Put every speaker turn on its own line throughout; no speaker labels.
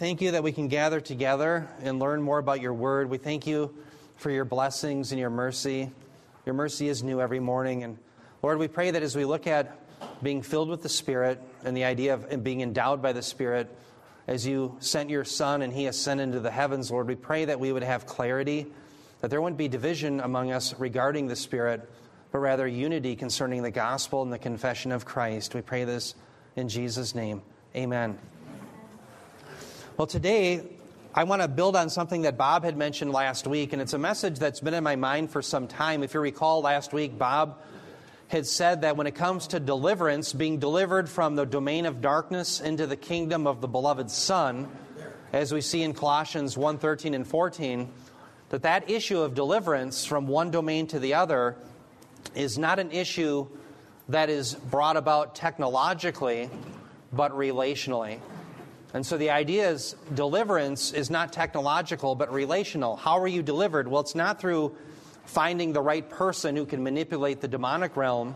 Thank you that we can gather together and learn more about your word. We thank you for your blessings and your mercy. Your mercy is new every morning. And Lord, we pray that as we look at being filled with the Spirit and the idea of being endowed by the Spirit, as you sent your Son and he ascended into the heavens, Lord, we pray that we would have clarity, that there wouldn't be division among us regarding the Spirit, but rather unity concerning the gospel and the confession of Christ. We pray this in Jesus' name. Amen. Well, today I want to build on something that Bob had mentioned last week, and it's a message that's been in my mind for some time. If you recall, last week, Bob had said that when it comes to deliverance, being delivered from the domain of darkness into the kingdom of the beloved Son, as we see in Colossians 1:13 and 14, that that issue of deliverance from one domain to the other is not an issue that is brought about technologically, but relationally. And so the idea is deliverance is not technological, but relational. How are you delivered? Well, it's not through finding the right person who can manipulate the demonic realm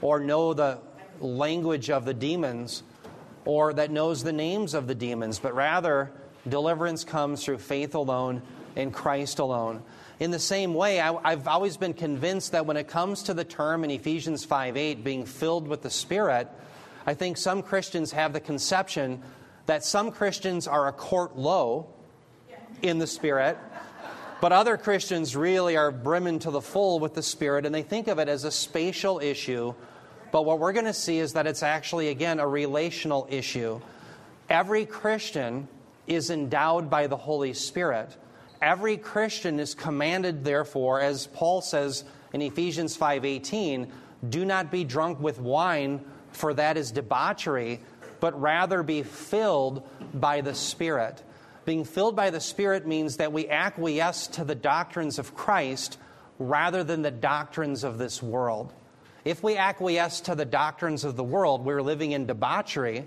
or know the language of the demons or that knows the names of the demons, but rather deliverance comes through faith alone in Christ alone. In the same way, I, have always been convinced that when it comes to the term in Ephesians 5 8, being filled with the Spirit, I think some Christians have the conception that some Christians are a court low in the Spirit, but other Christians really are brimming to the full with the Spirit, and they think of it as a spatial issue. But what we're going to see is that it's actually, again, a relational issue. Every Christian is endowed by the Holy Spirit. Every Christian is commanded, therefore, as Paul says in Ephesians 5:18, do not be drunk with wine, for that is debauchery but rather be filled by the Spirit. Being filled by the Spirit means that we acquiesce to the doctrines of Christ rather than the doctrines of this world. If we acquiesce to the doctrines of the world, we're living in debauchery.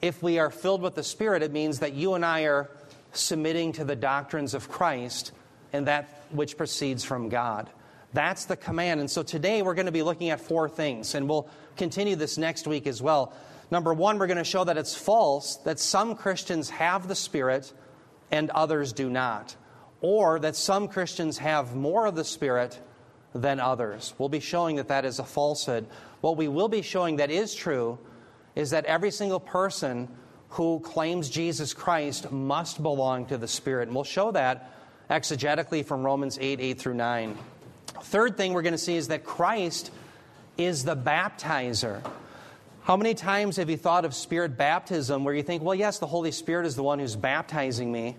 If we are filled with the Spirit, it means that you and I are submitting to the doctrines of Christ and that which proceeds from God. That's the command. And so today we're going to be looking at four things, and we'll continue this next week as well. Number one, we're going to show that it's false that some Christians have the Spirit and others do not, or that some Christians have more of the Spirit than others. We'll be showing that that is a falsehood. What we will be showing that is true is that every single person who claims Jesus Christ must belong to the Spirit. And we'll show that exegetically from Romans 8 8 through 9. Third thing we're going to see is that Christ is the baptizer. How many times have you thought of spirit baptism where you think, well, yes, the Holy Spirit is the one who's baptizing me?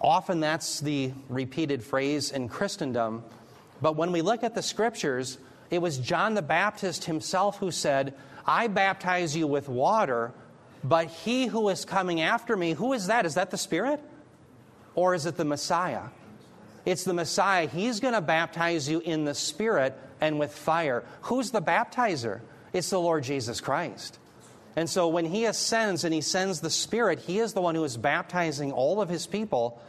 Often that's the repeated phrase in Christendom. But when we look at the scriptures, it was John the Baptist himself who said, I baptize you with water, but he who is coming after me, who is that? Is that the Spirit? Or is it the Messiah? It's the Messiah. He's going to baptize you in the Spirit and with fire. Who's the baptizer? It's the Lord Jesus Christ. And so when he ascends and he sends the Spirit, he is the one who is baptizing all of his people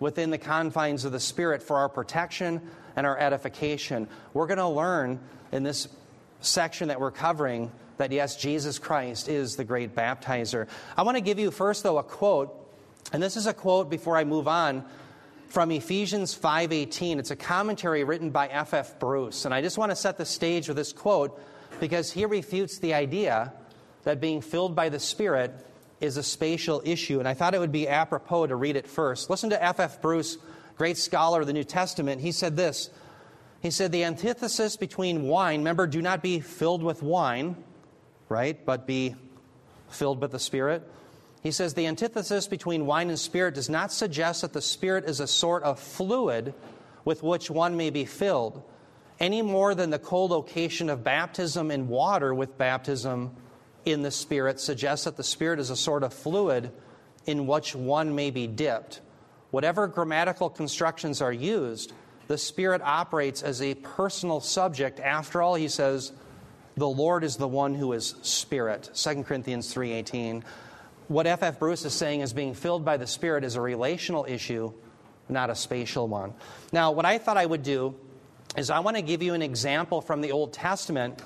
within the confines of the Spirit for our protection and our edification. We're going to learn in this section that we're covering that yes, Jesus Christ is the great baptizer. I want to give you first, though, a quote, and this is a quote before I move on from Ephesians 5:18. It's a commentary written by F. F. Bruce, and I just want to set the stage with this quote because he refutes the idea that being filled by the Spirit is a spatial issue. And I thought it would be apropos to read it first. Listen to F. F. Bruce, great scholar of the New Testament. He said this He said, The antithesis between wine, remember, do not be filled with wine, right, but be filled with the Spirit. He says, The antithesis between wine and spirit does not suggest that the Spirit is a sort of fluid with which one may be filled any more than the co-location of baptism in water with baptism in the Spirit suggests that the Spirit is a sort of fluid in which one may be dipped. Whatever grammatical constructions are used, the Spirit operates as a personal subject. After all, he says, the Lord is the one who is Spirit. 2 Corinthians 3.18. What F.F. F. Bruce is saying is being filled by the Spirit is a relational issue, not a spatial one. Now, what I thought I would do is I want to give you an example from the Old Testament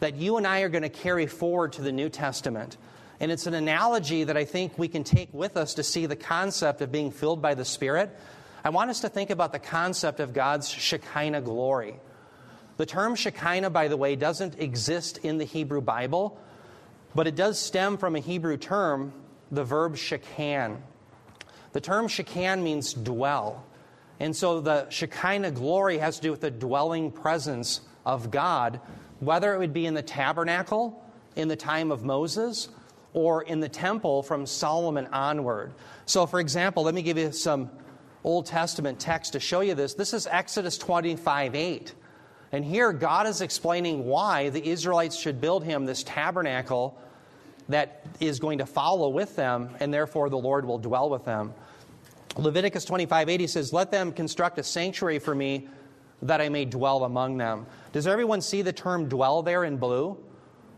that you and I are going to carry forward to the New Testament. And it's an analogy that I think we can take with us to see the concept of being filled by the Spirit. I want us to think about the concept of God's Shekinah glory. The term Shekinah, by the way, doesn't exist in the Hebrew Bible, but it does stem from a Hebrew term, the verb shekan. The term shekan means dwell. And so the Shekinah glory has to do with the dwelling presence of God, whether it would be in the tabernacle in the time of Moses or in the temple from Solomon onward. So, for example, let me give you some Old Testament text to show you this. This is Exodus 25 8. And here, God is explaining why the Israelites should build him this tabernacle that is going to follow with them, and therefore the Lord will dwell with them. Leviticus 25 80 says, Let them construct a sanctuary for me that I may dwell among them. Does everyone see the term dwell there in blue?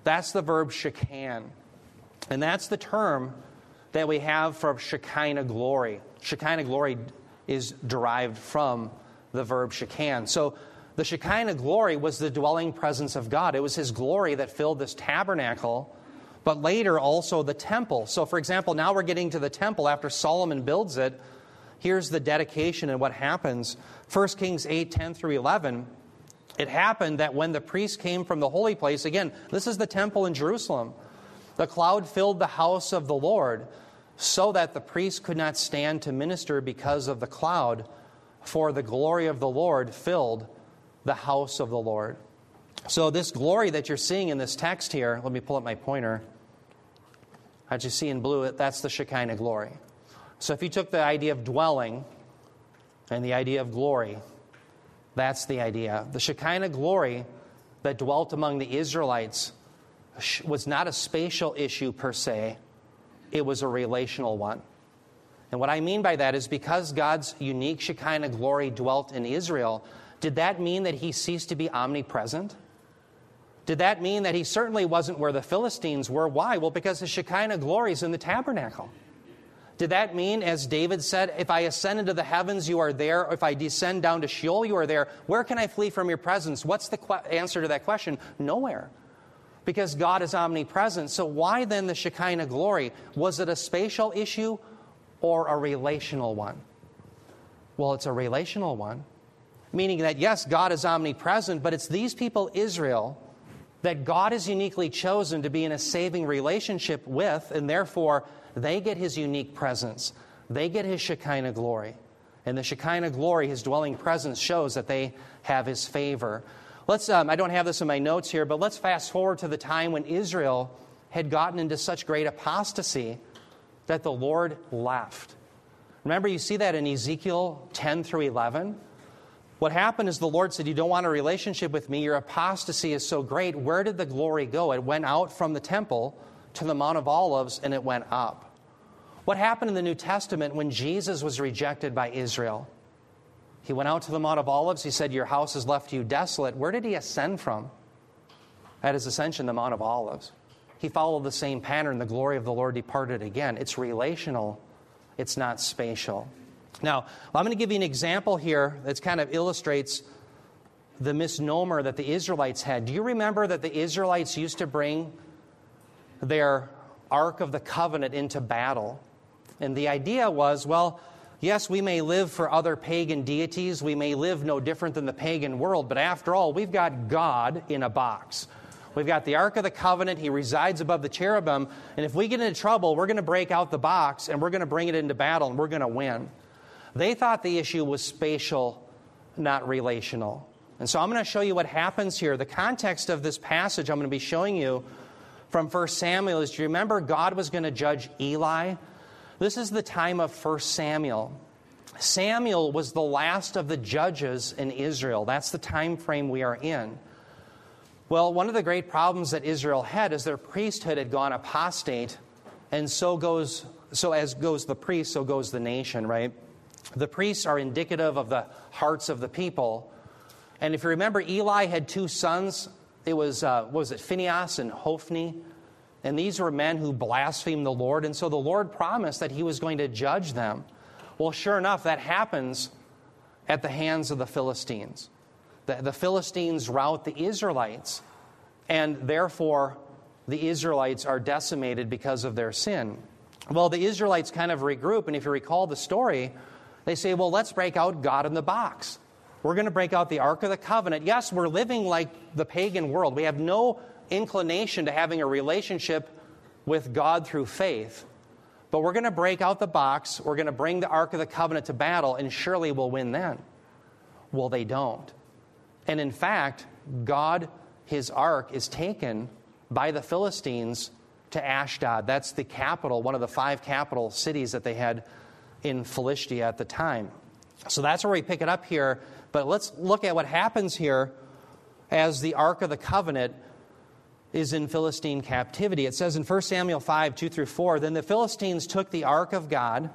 That's the verb shekan. And that's the term that we have for Shekinah glory. Shekinah glory is derived from the verb shekan. So the Shekinah glory was the dwelling presence of God. It was His glory that filled this tabernacle, but later also the temple. So, for example, now we're getting to the temple after Solomon builds it. Here's the dedication and what happens. 1 Kings 8 10 through 11. It happened that when the priest came from the holy place, again, this is the temple in Jerusalem, the cloud filled the house of the Lord, so that the priest could not stand to minister because of the cloud, for the glory of the Lord filled the house of the Lord. So, this glory that you're seeing in this text here, let me pull up my pointer. As you see in blue, that's the Shekinah glory. So, if you took the idea of dwelling and the idea of glory, that's the idea. The Shekinah glory that dwelt among the Israelites was not a spatial issue per se, it was a relational one. And what I mean by that is because God's unique Shekinah glory dwelt in Israel, did that mean that he ceased to be omnipresent? Did that mean that he certainly wasn't where the Philistines were? Why? Well, because the Shekinah glory is in the tabernacle. Did that mean, as David said, if I ascend into the heavens, you are there? If I descend down to Sheol, you are there? Where can I flee from your presence? What's the answer to that question? Nowhere. Because God is omnipresent. So, why then the Shekinah glory? Was it a spatial issue or a relational one? Well, it's a relational one meaning that, yes, God is omnipresent, but it's these people, Israel, that God is uniquely chosen to be in a saving relationship with, and therefore they get his unique presence. They get his Shekinah glory. And the Shekinah glory, his dwelling presence, shows that they have his favor. Let's, um, I don't have this in my notes here, but let's fast forward to the time when Israel had gotten into such great apostasy that the Lord left. Remember, you see that in Ezekiel 10 through 11. What happened is the Lord said, You don't want a relationship with me. Your apostasy is so great. Where did the glory go? It went out from the temple to the Mount of Olives and it went up. What happened in the New Testament when Jesus was rejected by Israel? He went out to the Mount of Olives. He said, Your house has left you desolate. Where did he ascend from? At his ascension, the Mount of Olives. He followed the same pattern. The glory of the Lord departed again. It's relational, it's not spatial. Now, I'm going to give you an example here that kind of illustrates the misnomer that the Israelites had. Do you remember that the Israelites used to bring their Ark of the Covenant into battle? And the idea was well, yes, we may live for other pagan deities, we may live no different than the pagan world, but after all, we've got God in a box. We've got the Ark of the Covenant. He resides above the cherubim. And if we get into trouble, we're going to break out the box and we're going to bring it into battle and we're going to win. They thought the issue was spatial, not relational. And so I'm going to show you what happens here. The context of this passage I'm going to be showing you from 1 Samuel is do you remember God was going to judge Eli? This is the time of 1 Samuel. Samuel was the last of the judges in Israel. That's the time frame we are in. Well, one of the great problems that Israel had is their priesthood had gone apostate, and so goes so as goes the priest, so goes the nation, right? The priests are indicative of the hearts of the people. And if you remember, Eli had two sons. It was, uh, was it, Phinehas and Hophni? And these were men who blasphemed the Lord. And so the Lord promised that he was going to judge them. Well, sure enough, that happens at the hands of the Philistines. The, the Philistines rout the Israelites. And therefore, the Israelites are decimated because of their sin. Well, the Israelites kind of regroup, and if you recall the story, they say, Well, let's break out God in the box. We're going to break out the Ark of the Covenant. Yes, we're living like the pagan world. We have no inclination to having a relationship with God through faith. But we're going to break out the box. We're going to bring the Ark of the Covenant to battle, and surely we'll win then. Well, they don't. And in fact, God, his ark, is taken by the Philistines to Ashdod. That's the capital, one of the five capital cities that they had in Philistia at the time. So that's where we pick it up here. But let's look at what happens here as the Ark of the Covenant is in Philistine captivity. It says in 1 Samuel 5 2 through 4 Then the Philistines took the Ark of God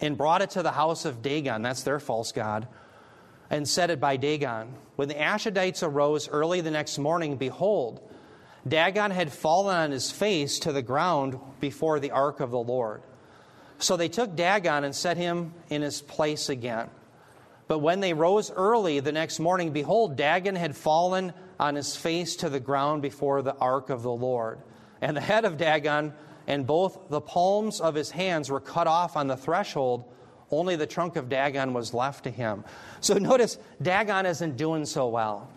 and brought it to the house of Dagon, that's their false God, and set it by Dagon. When the Ashdodites arose early the next morning, behold, Dagon had fallen on his face to the ground before the ark of the Lord. So they took Dagon and set him in his place again. But when they rose early the next morning, behold, Dagon had fallen on his face to the ground before the ark of the Lord. And the head of Dagon and both the palms of his hands were cut off on the threshold. Only the trunk of Dagon was left to him. So notice, Dagon isn't doing so well.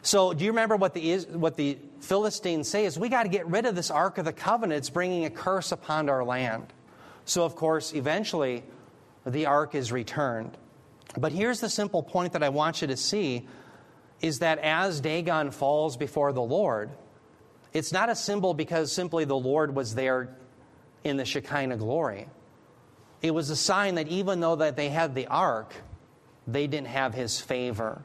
So, do you remember what the, what the Philistines say is we got to get rid of this Ark of the Covenant. It's bringing a curse upon our land. So, of course, eventually the Ark is returned. But here's the simple point that I want you to see is that as Dagon falls before the Lord, it's not a symbol because simply the Lord was there in the Shekinah glory. It was a sign that even though that they had the ark, they didn't have his favor.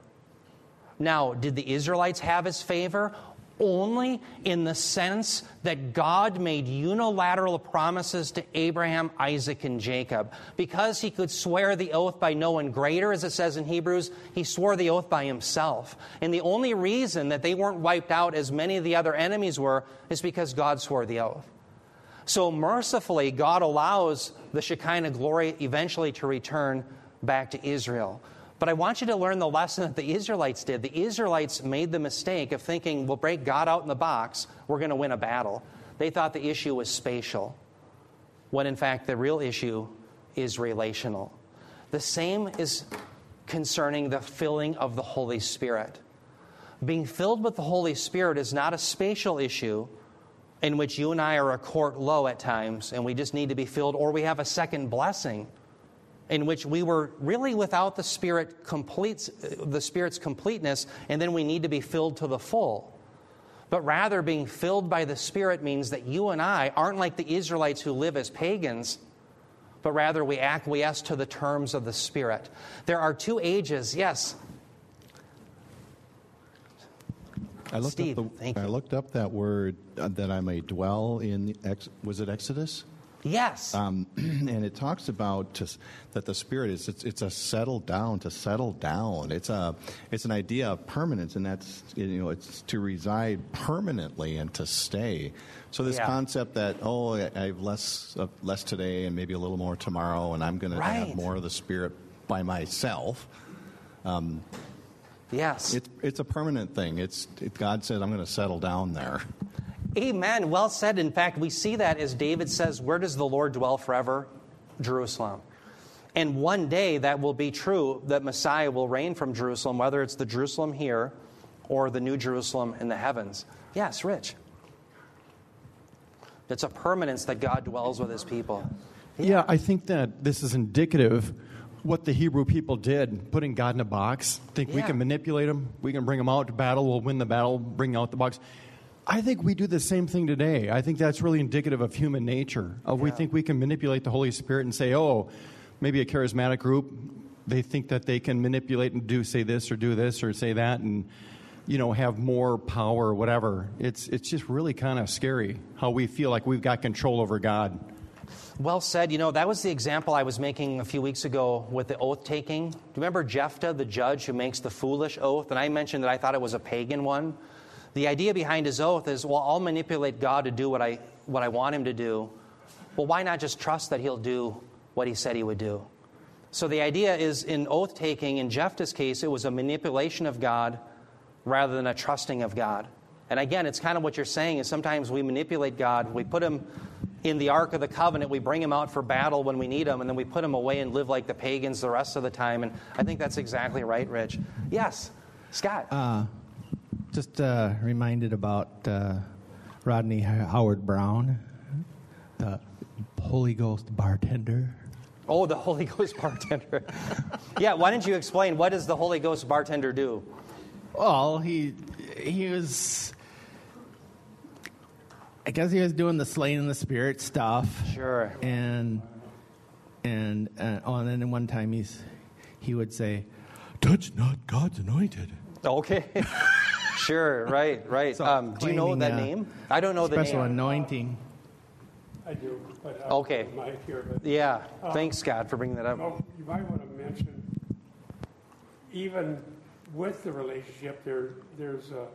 Now, did the Israelites have his favor? Only in the sense that God made unilateral promises to Abraham, Isaac, and Jacob. Because he could swear the oath by no one greater, as it says in Hebrews, he swore the oath by himself. And the only reason that they weren't wiped out as many of the other enemies were is because God swore the oath. So mercifully, God allows the Shekinah glory eventually to return back to Israel. But I want you to learn the lesson that the Israelites did. The Israelites made the mistake of thinking, we'll break God out in the box, we're going to win a battle. They thought the issue was spatial, when in fact the real issue is relational. The same is concerning the filling of the Holy Spirit. Being filled with the Holy Spirit is not a spatial issue in which you and I are a court low at times and we just need to be filled, or we have a second blessing in which we were really without the Spirit completes, the Spirit's completeness, and then we need to be filled to the full. But rather, being filled by the Spirit means that you and I aren't like the Israelites who live as pagans, but rather we acquiesce to the terms of the Spirit. There are two ages, yes.
I looked,
Steve,
up, the. I looked up that word uh, that I may dwell in. Ex, was it Exodus?
Yes.
Um, and it talks about to, that the spirit is it's, it's, a settle down to settle down. It's a it's an idea of permanence, and that's you know it's to reside permanently and to stay. So this
Yeah.
concept that oh I I have less uh, less today and maybe a little more tomorrow, and I'm going to have more of the spirit by myself.
yes.
It's it's a permanent thing. It's it, God says I'm going to settle down there.
Amen. Well said. In fact, we see that as David says, Where does the Lord dwell forever? Jerusalem. And one day that will be true that Messiah will reign from Jerusalem, whether it's the Jerusalem here or the New Jerusalem in the heavens. Yes, Rich. It's a permanence that God dwells with his people.
Yeah, I think that this is indicative what the Hebrew people did, putting God in a box. Think we can manipulate him, we can bring him out to battle, we'll win the battle, bring out the box. I think we do the same thing today. I think that's really indicative of human nature. Of we think we can manipulate the Holy Spirit and say, "Oh, maybe a charismatic group, they think that they can manipulate and do say this or do this or say that and you know have more power or whatever." It's it's just really kind of scary how we feel like we've got control over God.
Well said. You know, that was the example I was making a few weeks ago with the oath taking. Do you remember Jephthah, the judge who makes the foolish oath? And I mentioned that I thought it was a pagan one. The idea behind his oath is, well, I'll manipulate God to do what I, what I want him to do. Well, why not just trust that he'll do what he said he would do? So the idea is in oath taking, in Jephthah's case, it was a manipulation of God rather than a trusting of God. And again, it's kind of what you're saying is sometimes we manipulate God. We put him in the Ark of the Covenant. We bring him out for battle when we need him, and then we put him away and live like the pagans the rest of the time. And I think that's exactly right, Rich. Yes, Scott.
Uh, just uh, reminded about uh, Rodney Howard-Browne, the Holy Ghost bartender.
Oh, the Holy Ghost bartender. yeah, why don't you explain what does the Holy Ghost bartender do?
Well, he he was. I guess he was doing the slaying in the spirit stuff.
Sure.
And and uh, oh, and then one time he's he would say, "Touch not God's anointed."
Okay. sure. Right. Right.
So
um, do you know that
uh,
name? I don't know the name.
Special anointing.
I do, but I
Okay.
don't have the mic here, but
Yeah. Thanks, Scott, for bringing that up.
no, you might want to mention, even with the relationship, there, there's a,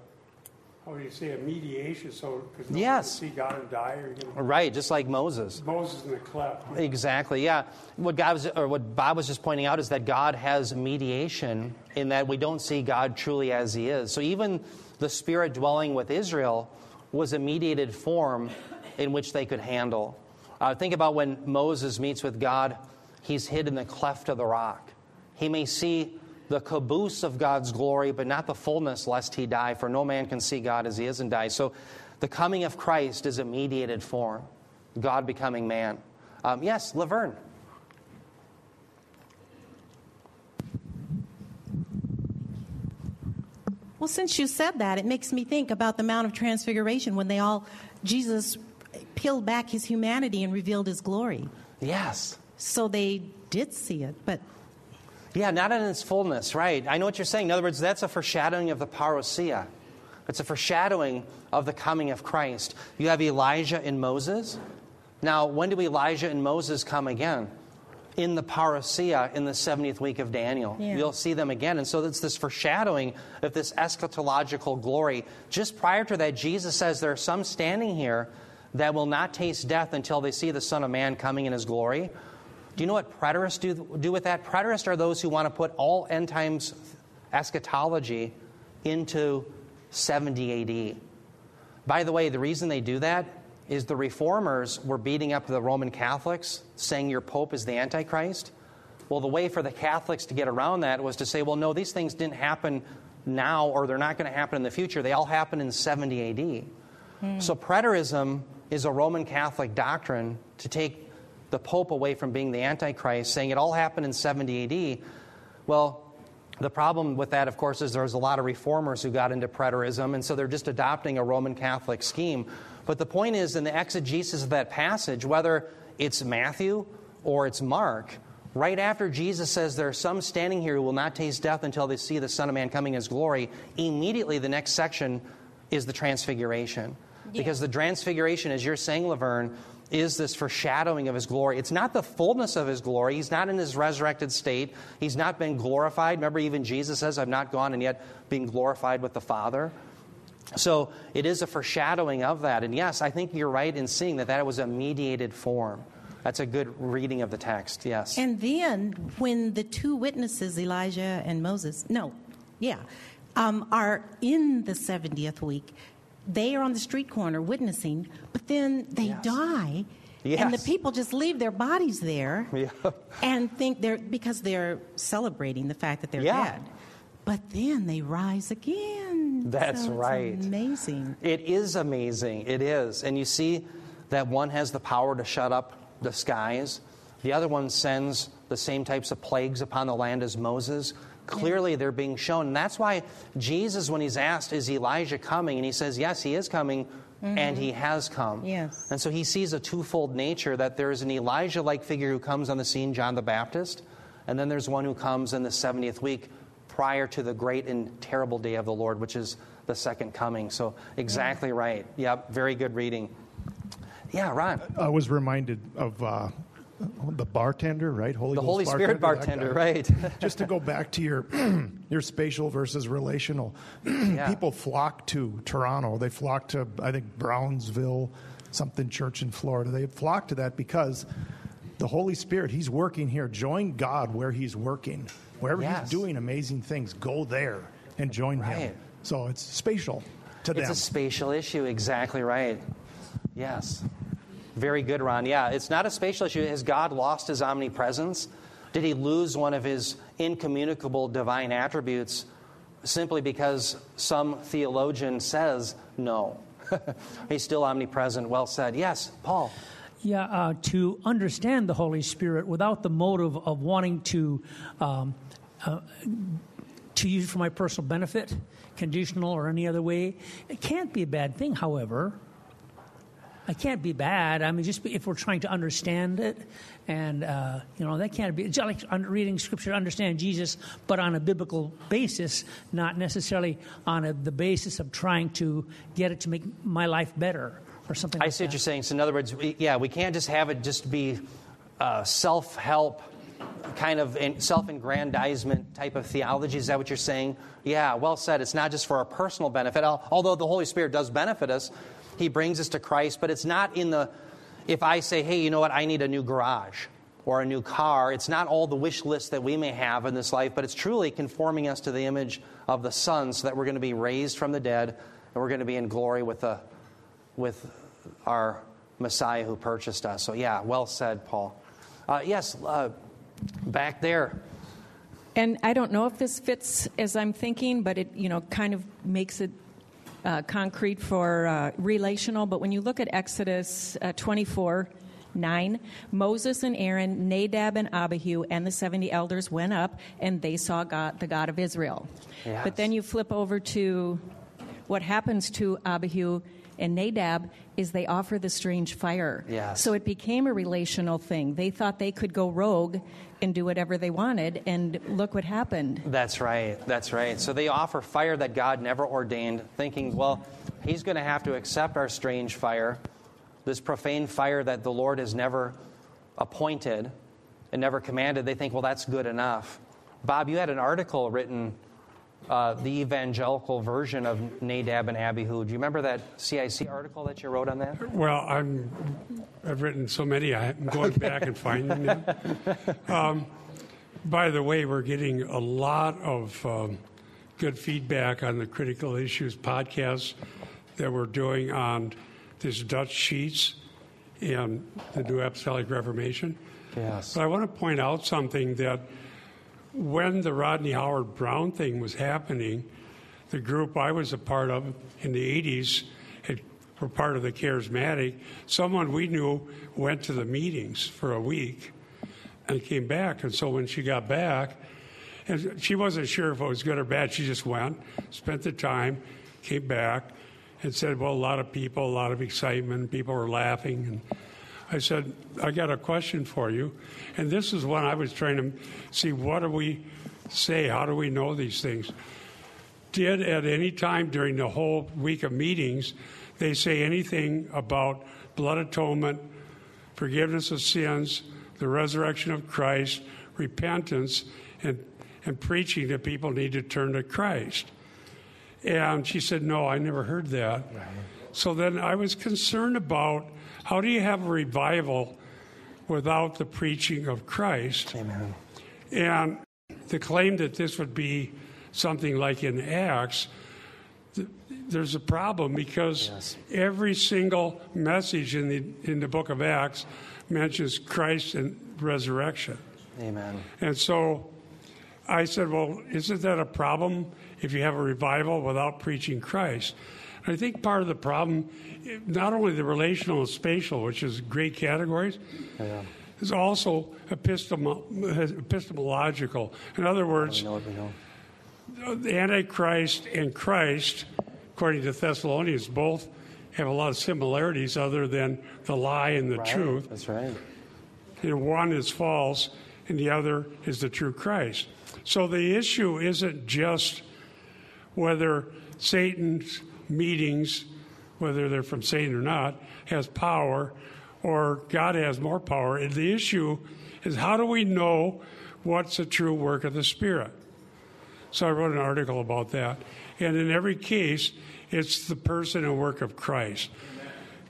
how do you say, a mediation, so, because no one can
Yes.
see God and die, or you know,
Right. Just like Moses.
Moses in the cleft.
Exactly. Yeah. What God was, or what Bob was just pointing out is that God has mediation in that we don't see God truly as He is. So even the Spirit dwelling with Israel was a mediated form in which they could handle. Uh, think about when Moses meets with God; he's hid in the cleft of the rock. He may see the caboose of God's glory, but not the fullness, lest he die. For no man can see God as He is and die. So, the coming of Christ is a mediated form. God becoming man. Um, yes, Laverne.
Well, since you said that, it makes me think about the Mount of Transfiguration when they all, Jesus peeled back his humanity and revealed his glory.
Yes.
So they did see it, but
Yeah, not in its fullness, right. I know what you're saying. In other words, that's a foreshadowing of the parousia. It's a foreshadowing of the coming of Christ. You have Elijah and Moses. Now, when do Elijah and Moses come again? In the parousia in the 70th week of Daniel.
Yeah.
You'll see them again. And so it's this foreshadowing of this eschatological glory. Just prior to that, Jesus says there are some standing here that will not taste death until they see the Son of Man coming in his glory. Do you know what preterists do, do with that? Preterists are those who want to put all end times eschatology into 70 AD. By the way, the reason they do that is the reformers were beating up the Roman Catholics, saying your Pope is the Antichrist. Well, the way for the Catholics to get around that was to say, well, no, these things didn't happen now or they're not going to happen in the future. They all happen in 70 AD. Hmm. So, preterism is a Roman Catholic doctrine to take the Pope away from being the Antichrist, saying it all happened in 70 AD. Well, the problem with that, of course, is there's a lot of reformers who got into preterism, and so they're just adopting a Roman Catholic scheme. But the point is, in the exegesis of that passage, whether it's Matthew or it's Mark, right after Jesus says there are some standing here who will not taste death until they see the Son of Man coming in his glory, immediately the next section is the transfiguration. Because the transfiguration, as you're saying, Laverne, is this foreshadowing of his glory. It's not the fullness of his glory. He's not in his resurrected state. He's not been glorified. Remember, even Jesus says, I've not gone and yet being glorified with the Father. So it is a foreshadowing of that. And yes, I think you're right in seeing that that was a mediated form. That's a good reading of the text, yes.
and then when the two witnesses, Elijah and Moses, no, yeah, um, are in the 70th week, they are on the street corner witnessing, but then they
Yes.
die. And the people just leave their bodies there
Yeah.
and think they're because they're celebrating the fact that they're
Yeah.
dead. But then they rise again.
That's
So it's
right.
Amazing.
It is amazing. It is. And you see that one has the power to shut up the skies, the other one sends the same types of plagues upon the land as Moses. Clearly, they're being shown. And that's why Jesus, when he's asked, Is Elijah coming? And he says, Yes, he is coming, mm-hmm. and he has come.
Yes.
And so he sees a twofold nature that there is an Elijah like figure who comes on the scene, John the Baptist, and then there's one who comes in the 70th week prior to the great and terrible day of the Lord, which is the second coming. So, exactly right. Yep, very good reading. Yeah, Ron.
I was reminded of uh, the bartender, right? Holy
The
Ghost
Holy Spirit
that
bartender, right.
Just to go back to your your spatial versus relational,
Yeah.
people flock to Toronto. They flock to I think Brownsville, something church in Florida. They flock to that because the Holy Spirit, He's working here. Join God where He's working. Wherever
Yes.
He's doing amazing things, go there and join
Right.
Him. So it's spatial. to
It's
them.
a spatial issue, exactly right. Yes. Very good, Ron. Yeah, it's not a spatial issue. Has God lost his omnipresence? Did he lose one of his incommunicable divine attributes simply because some theologian says no? He's still omnipresent. Well said. Yes, Paul.
Yeah, uh, to understand the Holy Spirit without the motive of wanting to um, uh, to use for my personal benefit, conditional or any other way, it can't be a bad thing. However, it can't be bad. I mean, just if we're trying to understand it, and uh, you know that can't be. It's like reading Scripture understand Jesus, but on a biblical basis, not necessarily on a, the basis of trying to get it to make my life better or something. Like that.
I
like
see what you're saying. So, in other words, we, yeah, we can't just have it just be uh, self help, kind of self aggrandizement type of theology. Is that what you're saying? Yeah, well said. It's not just for our personal benefit, although the Holy Spirit does benefit us. He brings us to Christ, but it's not in the, if I say, hey, you know what, I need a new garage or a new car, it's not all the wish list that we may have in this life, but it's truly conforming us to the image of the Son so that we're going to be raised from the dead and we're going to be in glory with the with our Messiah who purchased us. So, yeah, well said, Paul. Uh, yes, uh, back there.
And I don't know if this fits as I'm thinking, but it you know kind of makes it uh, concrete for uh, relational. But when you look at Exodus uh, 24. 9 Moses and Aaron, Nadab and Abihu, and the 70 elders went up and they saw God, the God of Israel.
Yes.
But then you flip over to what happens to Abihu and Nadab is they offer the strange fire.
Yes.
So it became a relational thing. They thought they could go rogue and do whatever they wanted, and look what happened.
That's right. That's right. So they offer fire that God never ordained, thinking, well, He's going to have to accept our strange fire, this profane fire that the Lord has never appointed and never commanded. They think, well, that's good enough. Bob, you had an article written, uh, the evangelical version of Nadab and Abihu. Do you remember that CIC article that you wrote on that?
Well, I'm, I've written so many, I'm going back and finding them. Um, by the way, we're getting a lot of um, good feedback on the Critical Issues podcast that we're doing on this Dutch Sheets and the New Apostolic Reformation.
Yes.
But I want to point out something that when the Rodney Howard-Browne thing was happening, the group I was a part of in the 80s had, were part of the charismatic. Someone we knew went to the meetings for a week and came back. And so when she got back, and she wasn't sure if it was good or bad, she just went, spent the time, came back, and said, Well, a lot of people, a lot of excitement, people were laughing. And I said, I got a question for you. And this is when I was trying to see what do we say? How do we know these things? Did at any time during the whole week of meetings they say anything about blood atonement, forgiveness of sins, the resurrection of Christ, repentance, and, and preaching that people need to turn to Christ? And she said, No, I never heard that. So then I was concerned about how do you have a revival without the preaching of Christ?
Amen.
And the claim that this would be something like in Acts, th- there's a problem because
Yes.
every single message in the in the book of Acts mentions Christ and resurrection.
Amen.
And so I said, well, isn't that a problem if you have a revival without preaching Christ? And I think part of the problem, not only the relational and spatial, which is great categories, is also epistemol- epistemological. In other words,
We know what we know.
the Antichrist and Christ, according to Thessalonians, both have a lot of similarities other than the lie and the
Right.
truth.
That's right.
Know, one is false and the other is the true Christ. So the issue isn't just whether Satan's meetings, whether they're from Satan or not, has power or God has more power. And the issue is how do we know what's a true work of the Spirit? So I wrote an article about that. And in every case, it's the person and work of Christ.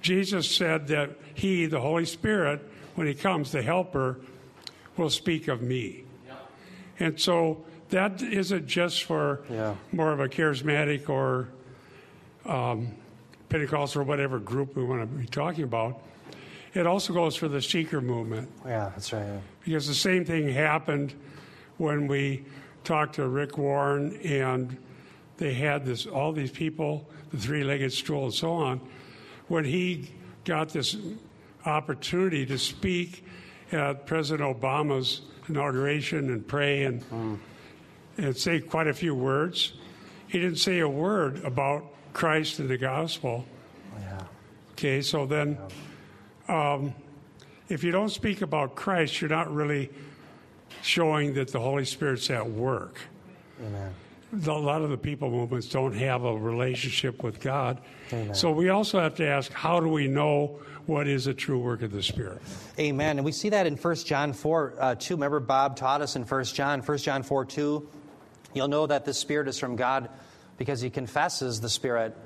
Jesus said that He, the Holy Spirit, when He comes, the Helper, will speak of me. And so that isn't just for
Yeah.
more of a charismatic or um, Pentecostal or whatever group we want to be talking about. It also goes for the seeker movement
Yeah, that's right.
because the same thing happened when we talked to Rick Warren and they had this all these people, the three-legged stool and so on. When he got this opportunity to speak at President Obama's inauguration and pray and and say quite a few words, he didn't say a word about Christ and the gospel.
Yeah.
Okay, so then um, if you don't speak about Christ, you're not really showing that the Holy Spirit's at work.
Amen.
A lot of the people movements don't have a relationship with God.
Amen.
So we also have to ask how do we know what is a true work of the Spirit?
Amen. And we see that in 1 John 4 uh, 2. Remember, Bob taught us in 1 John, 1 John 4 2. You'll know that the Spirit is from God because he confesses the Spirit,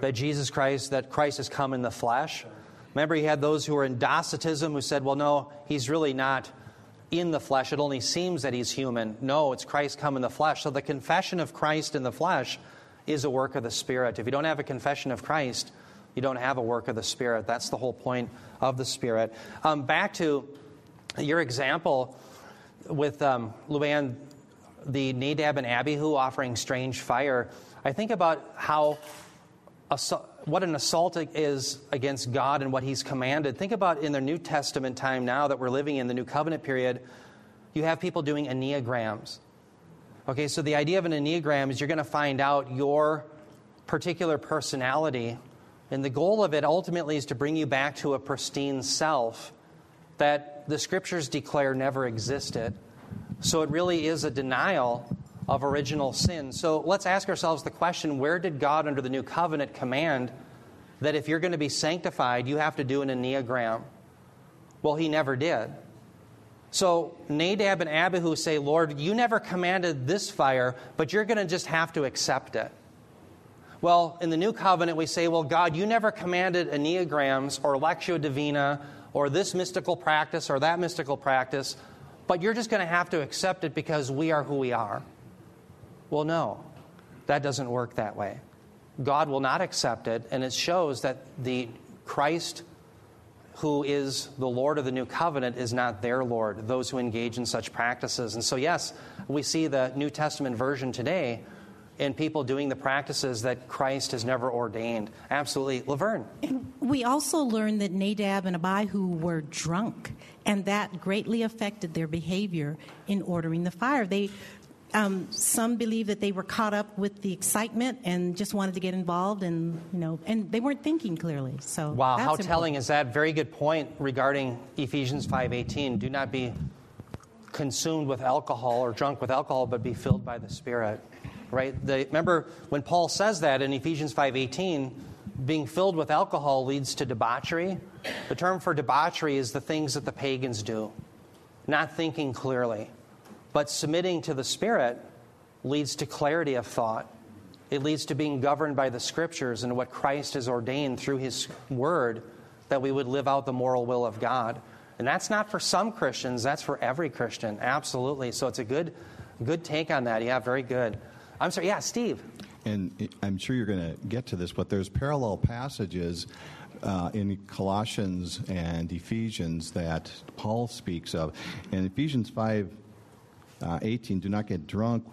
that Jesus Christ, that Christ has come in the flesh. Remember, he had those who were in Docetism who said, well, no, he's really not in the flesh. It only seems that he's human. No, it's Christ come in the flesh. So the confession of Christ in the flesh is a work of the Spirit. If you don't have a confession of Christ, you don't have a work of the Spirit. That's the whole point of the Spirit. Um, back to your example with um, Luann, the Nadab and Abihu offering strange fire. I think about how what an assault is against God and what He's commanded. Think about in the New Testament time now that we're living in the New Covenant period, you have people doing enneagrams. Okay, so the idea of an enneagram is you're going to find out your particular personality, and the goal of it ultimately is to bring you back to a pristine self that the scriptures declare never existed. So it really is a denial of original sin. So let's ask ourselves the question where did God under the new covenant command that if you're going to be sanctified, you have to do an enneagram? Well, he never did. So Nadab and Abihu say, Lord, you never commanded this fire, but you're going to just have to accept it. Well, in the new covenant, we say, well, God, you never commanded enneagrams or lectio divina or this mystical practice or that mystical practice, but you're just going to have to accept it because we are who we are. Well, no, that doesn't work that way. God will not accept it, and it shows that the Christ who is the Lord of the new covenant is not their Lord, those who engage in such practices. And so, yes, we see the New Testament version today in people doing the practices that Christ has never ordained. Absolutely. Laverne.
We also learned that Nadab and Abihu were drunk, and that greatly affected their behavior in ordering the fire. They, um, some believe that they were caught up with the excitement and just wanted to get involved, and you know, and they weren't thinking clearly. So,
Wow, how
important.
telling is that? Very good point regarding Ephesians 5:18. Do not be consumed with alcohol or drunk with alcohol, but be filled by the Spirit. Right? The, remember when Paul says that in Ephesians 5:18, being filled with alcohol leads to debauchery. The term for debauchery is the things that the pagans do, not thinking clearly. But submitting to the Spirit leads to clarity of thought. It leads to being governed by the Scriptures and what Christ has ordained through His Word that we would live out the moral will of God. And that's not for some Christians, that's for every Christian. Absolutely. So it's a good, good take on that. Yeah, very good. I'm sorry. Yeah, Steve.
And I'm sure you're going to get to this, but there's parallel passages uh, in Colossians and Ephesians that Paul speaks of. In Ephesians 5 uh, 18, do not get drunk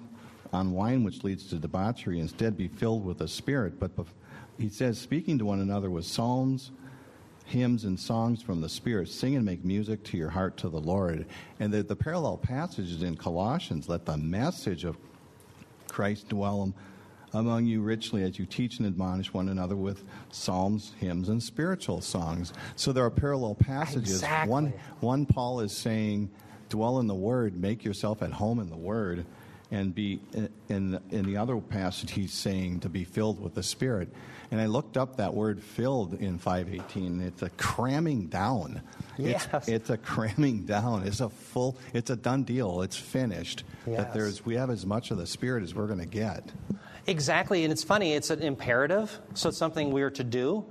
on wine which leads to debauchery. Instead, be filled with the Spirit. But bef- he says, speaking to one another with psalms, hymns, and songs from the Spirit, sing and make music to your heart to the Lord. And the, the parallel passages in Colossians let the message of Christ dwell among you richly as you teach and admonish one another with psalms, hymns, and spiritual songs. So there are parallel passages.
Exactly.
One, one Paul is saying, dwell in the Word, make yourself at home in the Word, and be in, in the other passage he's saying to be filled with the Spirit. And I looked up that word "filled" in 518. It's a cramming down.
Yes.
It's, it's a cramming down. It's a full. It's a done deal. It's finished.
Yes.
That there's we have as much of the Spirit as we're going to get.
Exactly, and it's funny, it's an imperative, so it's something we're to do,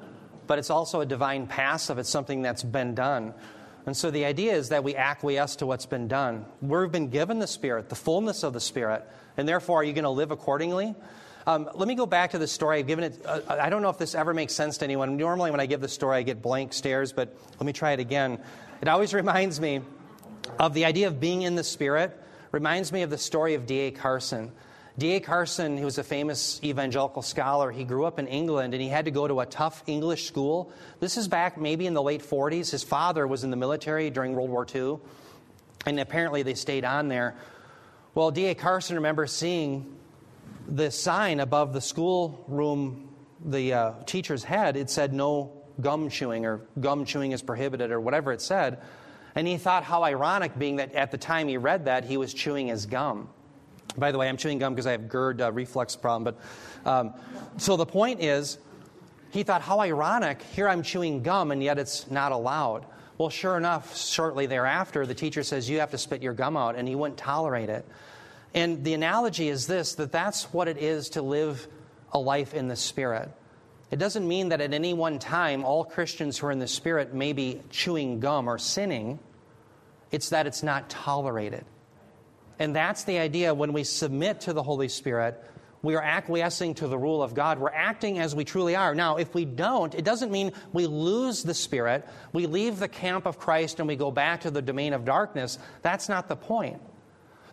but it's also a divine passive, it's something that's been done. And so the idea is that we acquiesce to what's been done. We've been given the Spirit, the fullness of the Spirit, and therefore, are you going to live accordingly? Um, let me go back to the story. I've given it, uh, I don't know if this ever makes sense to anyone. Normally, when I give the story, I get blank stares, but let me try it again. It always reminds me of the idea of being in the Spirit, reminds me of the story of D.A. Carson. D.A. Carson, who was a famous evangelical scholar, he grew up in England and he had to go to a tough English school. This is back maybe in the late 40s. His father was in the military during World War II, and apparently they stayed on there. Well, D.A. Carson remembers seeing the sign above the schoolroom, the uh, teacher's head. It said no gum chewing or gum chewing is prohibited or whatever it said. And he thought how ironic, being that at the time he read that, he was chewing his gum. By the way, I'm chewing gum because I have GERD uh, reflux problem. But um, so the point is, he thought, how ironic. Here I'm chewing gum, and yet it's not allowed. Well, sure enough, shortly thereafter, the teacher says, You have to spit your gum out, and he wouldn't tolerate it. And the analogy is this that that's what it is to live a life in the Spirit. It doesn't mean that at any one time all Christians who are in the Spirit may be chewing gum or sinning, it's that it's not tolerated. And that's the idea when we submit to the Holy Spirit, we are acquiescing to the rule of God. We're acting as we truly are. Now, if we don't, it doesn't mean we lose the Spirit, we leave the camp of Christ and we go back to the domain of darkness. That's not the point.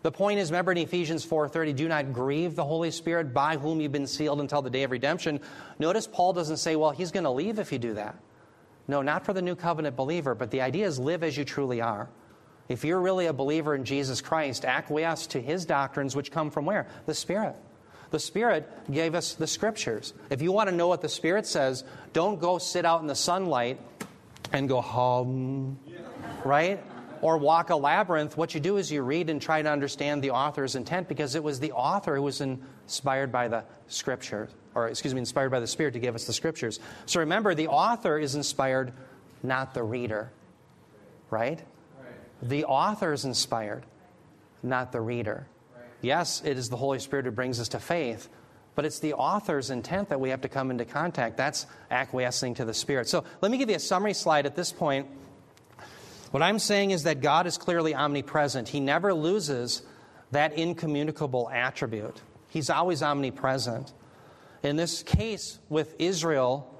The point is, remember in Ephesians 4:30, do not grieve the Holy Spirit by whom you've been sealed until the day of redemption. Notice Paul doesn't say, well, he's going to leave if you do that. No, not for the new covenant believer, but the idea is live as you truly are. If you're really a believer in Jesus Christ, acquiesce to his doctrines, which come from where? The Spirit. The Spirit gave us the Scriptures. If you want to know what the Spirit says, don't go sit out in the sunlight and go hum, right? Or walk a labyrinth. What you do is you read and try to understand the author's intent because it was the author who was inspired by the Scripture, or excuse me, inspired by the Spirit to give us the Scriptures. So remember, the author is inspired, not the reader, right? The author is inspired, not the reader. Yes, it is the Holy Spirit who brings us to faith, but it's the author's intent that we have to come into contact. That's acquiescing to the Spirit. So let me give you a summary slide at this point. What I'm saying is that God is clearly omnipresent. He never loses that incommunicable attribute, He's always omnipresent. In this case with Israel,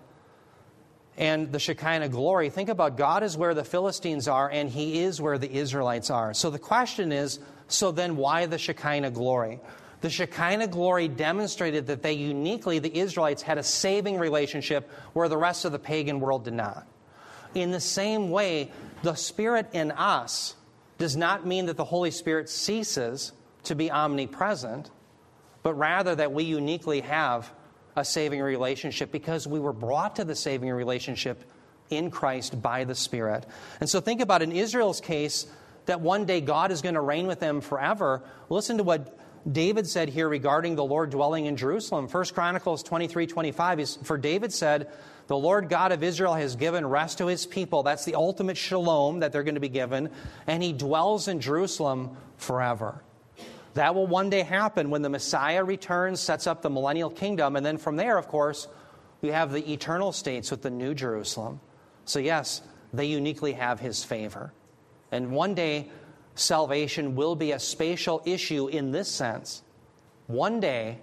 and the Shekinah glory, think about God is where the Philistines are, and He is where the Israelites are. So the question is so then why the Shekinah glory? The Shekinah glory demonstrated that they uniquely, the Israelites, had a saving relationship where the rest of the pagan world did not. In the same way, the Spirit in us does not mean that the Holy Spirit ceases to be omnipresent, but rather that we uniquely have a saving relationship because we were brought to the saving relationship in Christ by the Spirit. And so think about in Israel's case that one day God is going to reign with them forever. Listen to what David said here regarding the Lord dwelling in Jerusalem. 1 Chronicles 23 25 is for David said, The Lord God of Israel has given rest to his people. That's the ultimate shalom that they're going to be given. And he dwells in Jerusalem forever. That will one day happen when the Messiah returns, sets up the millennial kingdom, and then from there, of course, we have the eternal states with the New Jerusalem. So, yes, they uniquely have his favor. And one day, salvation will be a spatial issue in this sense. One day,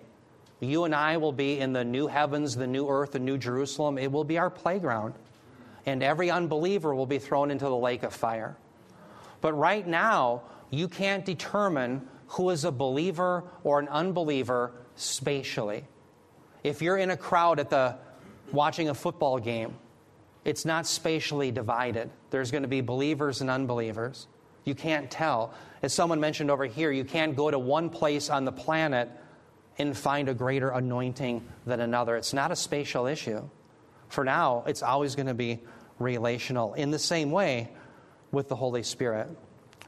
you and I will be in the new heavens, the new earth, the new Jerusalem. It will be our playground. And every unbeliever will be thrown into the lake of fire. But right now, you can't determine who is a believer or an unbeliever spatially. If you're in a crowd at the watching a football game, it's not spatially divided. There's going to be believers and unbelievers. You can't tell. As someone mentioned over here, you can't go to one place on the planet and find a greater anointing than another. It's not a spatial issue. For now, it's always going to be relational. In the same way with the Holy Spirit.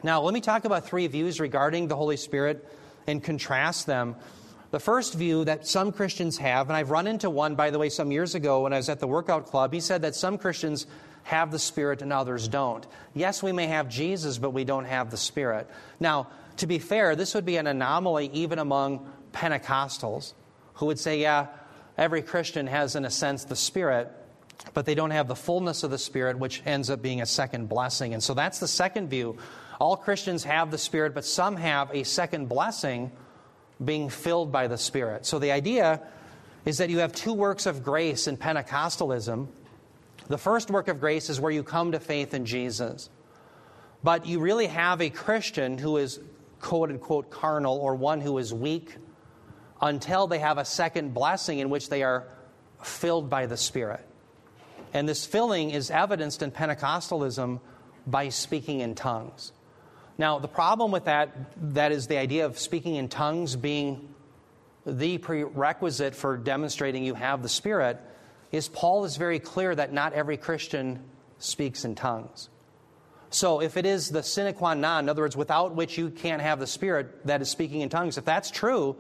Now, let me talk about three views regarding the Holy Spirit and contrast them. The first view that some Christians have, and I've run into one, by the way, some years ago when I was at the workout club, he said that some Christians have the Spirit and others don't. Yes, we may have Jesus, but we don't have the Spirit. Now, to be fair, this would be an anomaly even among Pentecostals who would say, yeah, every Christian has, in a sense, the Spirit, but they don't have the fullness of the Spirit, which ends up being a second blessing. And so that's the second view all Christians have the Spirit, but some have a second blessing being filled by the Spirit. So the idea is that you have two works of grace in Pentecostalism. The first work of grace is where you come to faith in Jesus. But you really have a Christian who is quote unquote carnal or one who is weak until they have a second blessing in which they are filled by the Spirit. And this filling is evidenced in Pentecostalism by speaking in tongues. Now, the problem with that, that is the idea of speaking in tongues being the prerequisite for demonstrating you have the Spirit, is Paul is very clear that not every Christian speaks in tongues. So, if it is the sine qua non, in other words, without which you can't have the Spirit that is speaking in tongues, if that's true,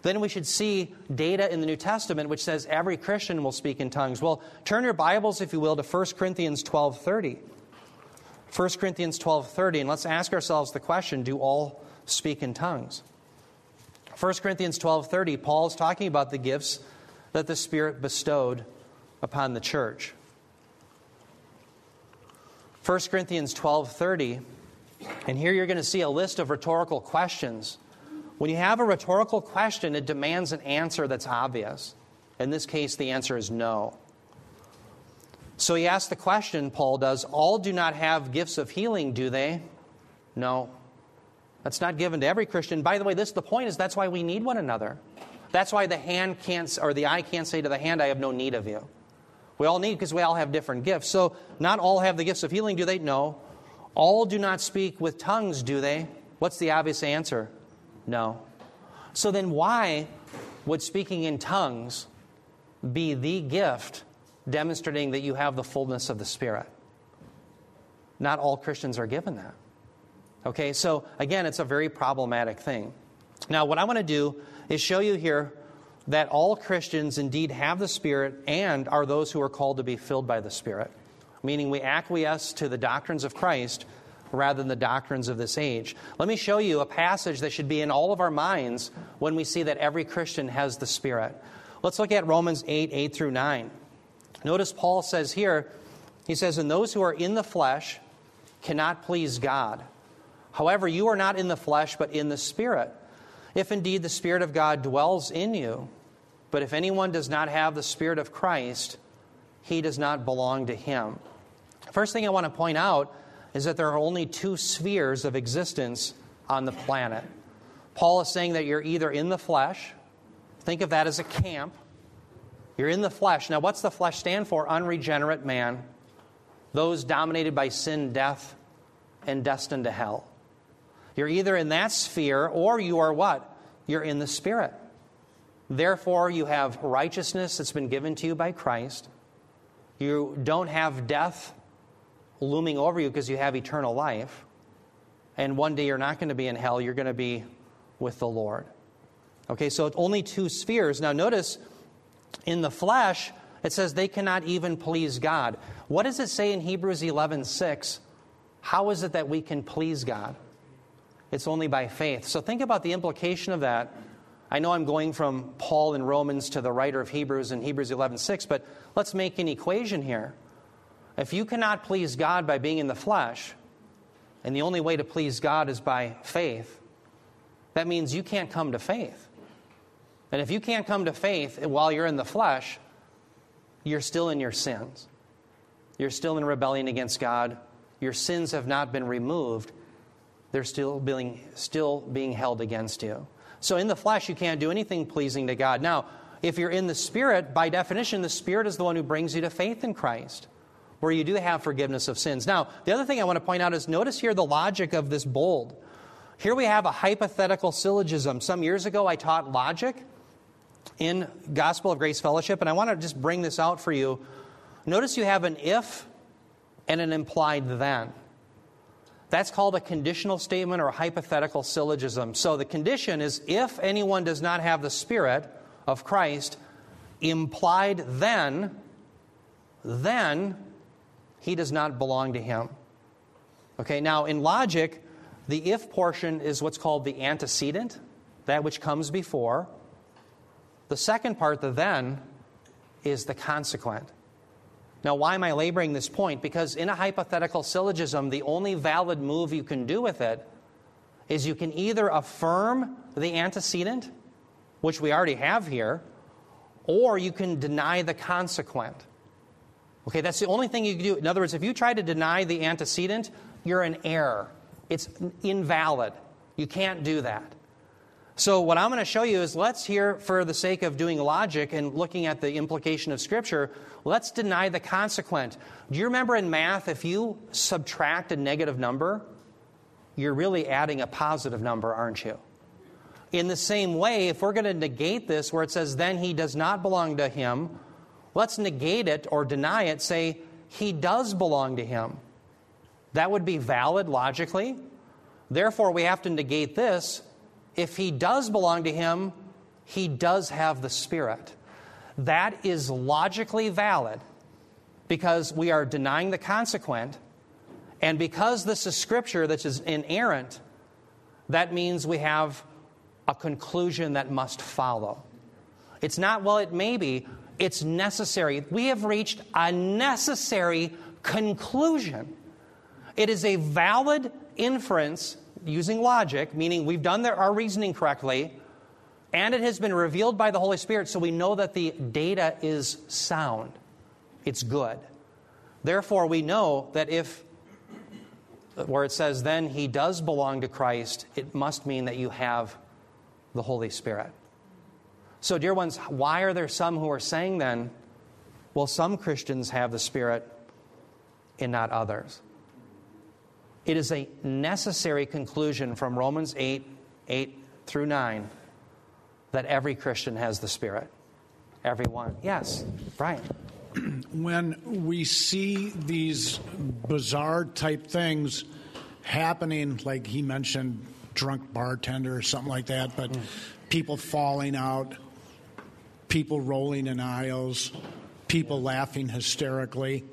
then we should see data in the New Testament which says every Christian will speak in tongues. Well, turn your Bibles, if you will, to 1 Corinthians 12.30. 1 Corinthians 12.30, and let's ask ourselves the question, do all speak in tongues? 1 Corinthians 12.30, Paul is talking about the gifts that the Spirit bestowed upon the church. 1 Corinthians 12:30 and here you're going to see a list of rhetorical questions when you have a rhetorical question, it demands an answer that's obvious. In this case, the answer is no. So he asks the question, Paul does, all do not have gifts of healing, do they? No. That's not given to every Christian. By the way, this the point is that's why we need one another. That's why the hand can't or the eye can't say to the hand, I have no need of you. We all need because we all have different gifts. So not all have the gifts of healing, do they? No. All do not speak with tongues, do they? What's the obvious answer? No. So then, why would speaking in tongues be the gift demonstrating that you have the fullness of the Spirit? Not all Christians are given that. Okay, so again, it's a very problematic thing. Now, what I want to do is show you here that all Christians indeed have the Spirit and are those who are called to be filled by the Spirit, meaning we acquiesce to the doctrines of Christ rather than the doctrines of this age. Let me show you a passage that should be in all of our minds when we see that every Christian has the Spirit. Let's look at Romans 8 8 through 9. Notice Paul says here, he says, And those who are in the flesh cannot please God. However, you are not in the flesh, but in the Spirit. If indeed the Spirit of God dwells in you, but if anyone does not have the Spirit of Christ, he does not belong to him. First thing I want to point out is that there are only two spheres of existence on the planet. Paul is saying that you're either in the flesh, think of that as a camp. You're in the flesh. Now, what's the flesh stand for? Unregenerate man, those dominated by sin, death, and destined to hell. You're either in that sphere or you are what? You're in the Spirit. Therefore, you have righteousness that's been given to you by Christ. You don't have death looming over you because you have eternal life. And one day you're not going to be in hell, you're going to be with the Lord. Okay, so it's only two spheres. Now, notice in the flesh, it says they cannot even please God. What does it say in Hebrews 11 6? How is it that we can please God? It's only by faith. So think about the implication of that. I know I'm going from Paul in Romans to the writer of Hebrews in Hebrews 11 6, but let's make an equation here. If you cannot please God by being in the flesh, and the only way to please God is by faith, that means you can't come to faith. And if you can't come to faith while you're in the flesh, you're still in your sins. You're still in rebellion against God. Your sins have not been removed. They're still being, still being held against you. So in the flesh, you can't do anything pleasing to God. Now, if you're in the Spirit, by definition, the Spirit is the one who brings you to faith in Christ where you do have forgiveness of sins. Now, the other thing I want to point out is notice here the logic of this bold. Here we have a hypothetical syllogism. Some years ago, I taught logic in Gospel of Grace Fellowship, and I want to just bring this out for you. Notice you have an if and an implied then. That's called a conditional statement or a hypothetical syllogism. So the condition is if anyone does not have the Spirit of Christ, implied then, then he does not belong to him. Okay, now in logic, the if portion is what's called the antecedent, that which comes before. The second part, the then, is the consequent. Now, why am I laboring this point? Because in a hypothetical syllogism, the only valid move you can do with it is you can either affirm the antecedent, which we already have here, or you can deny the consequent. Okay, that's the only thing you can do. In other words, if you try to deny the antecedent, you're in error. It's invalid. You can't do that. So, what I'm going to show you is let's here, for the sake of doing logic and looking at the implication of Scripture, let's deny the consequent. Do you remember in math, if you subtract a negative number, you're really adding a positive number, aren't you? In the same way, if we're going to negate this, where it says, then he does not belong to him, let's negate it or deny it, say, he does belong to him. That would be valid logically. Therefore, we have to negate this if he does belong to him, he does have the Spirit. That is logically valid because we are denying the consequent. And because this is scripture that is inerrant, that means we have a conclusion that must follow. It's not, well, it may be, it's necessary. We have reached a necessary conclusion. It is a valid inference using logic, meaning we've done our reasoning correctly, and it has been revealed by the Holy Spirit, so we know that the data is sound. It's good. Therefore, we know that if, where it says, then he does belong to Christ, it must mean that you have the Holy Spirit. So, dear ones, why are there some who are saying then, well, some Christians have the Spirit and not others? It is a necessary conclusion from Romans 8 8 through 9 that every Christian has the Spirit. Everyone. Yes, Brian.
When we see these bizarre type things happening, like he mentioned, drunk bartender or something like that, but mm. people falling out, people rolling in aisles, people laughing hysterically.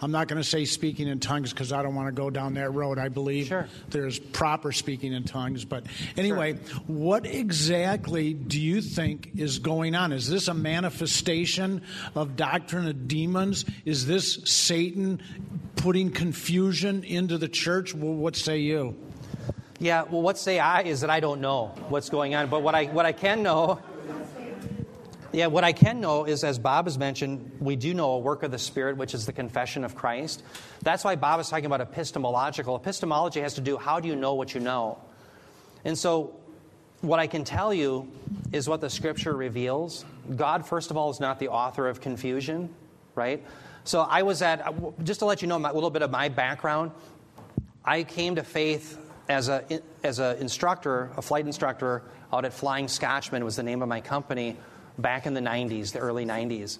I'm not going to say speaking in tongues because I don't want to go down that road. I believe
sure.
there's proper speaking in tongues. But anyway, sure. what exactly do you think is going on? Is this a manifestation of doctrine of demons? Is this Satan putting confusion into the church? Well, what say you?
Yeah, well, what say I is that I don't know what's going on. But what I, what I can know yeah, what I can know is, as Bob has mentioned, we do know a work of the Spirit, which is the confession of Christ. That's why Bob is talking about epistemological. Epistemology has to do how do you know what you know? And so, what I can tell you is what the Scripture reveals. God, first of all, is not the author of confusion, right? So, I was at, just to let you know a little bit of my background, I came to faith as a as an instructor, a flight instructor out at Flying Scotchman was the name of my company back in the 90s, the early 90s.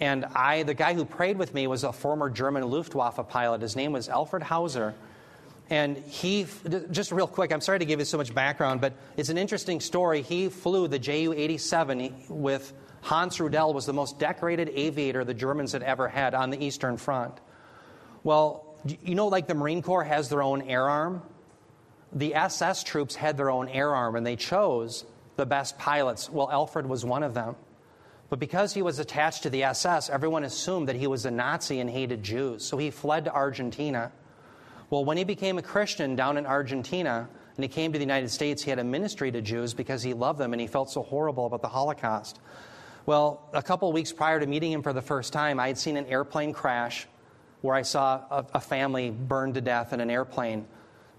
And I, the guy who prayed with me was a former German Luftwaffe pilot. His name was Alfred Hauser. And he, just real quick, I'm sorry to give you so much background, but it's an interesting story. He flew the Ju 87 with Hans Rudel, was the most decorated aviator the Germans had ever had on the Eastern Front. Well, you know, like the Marine Corps has their own air arm? The SS troops had their own air arm, and they chose the best pilots. Well, Alfred was one of them. But because he was attached to the SS, everyone assumed that he was a Nazi and hated Jews. So he fled to Argentina. Well, when he became a Christian down in Argentina and he came to the United States, he had a ministry to Jews because he loved them and he felt so horrible about the Holocaust. Well, a couple weeks prior to meeting him for the first time, I had seen an airplane crash where I saw a, a family burned to death in an airplane.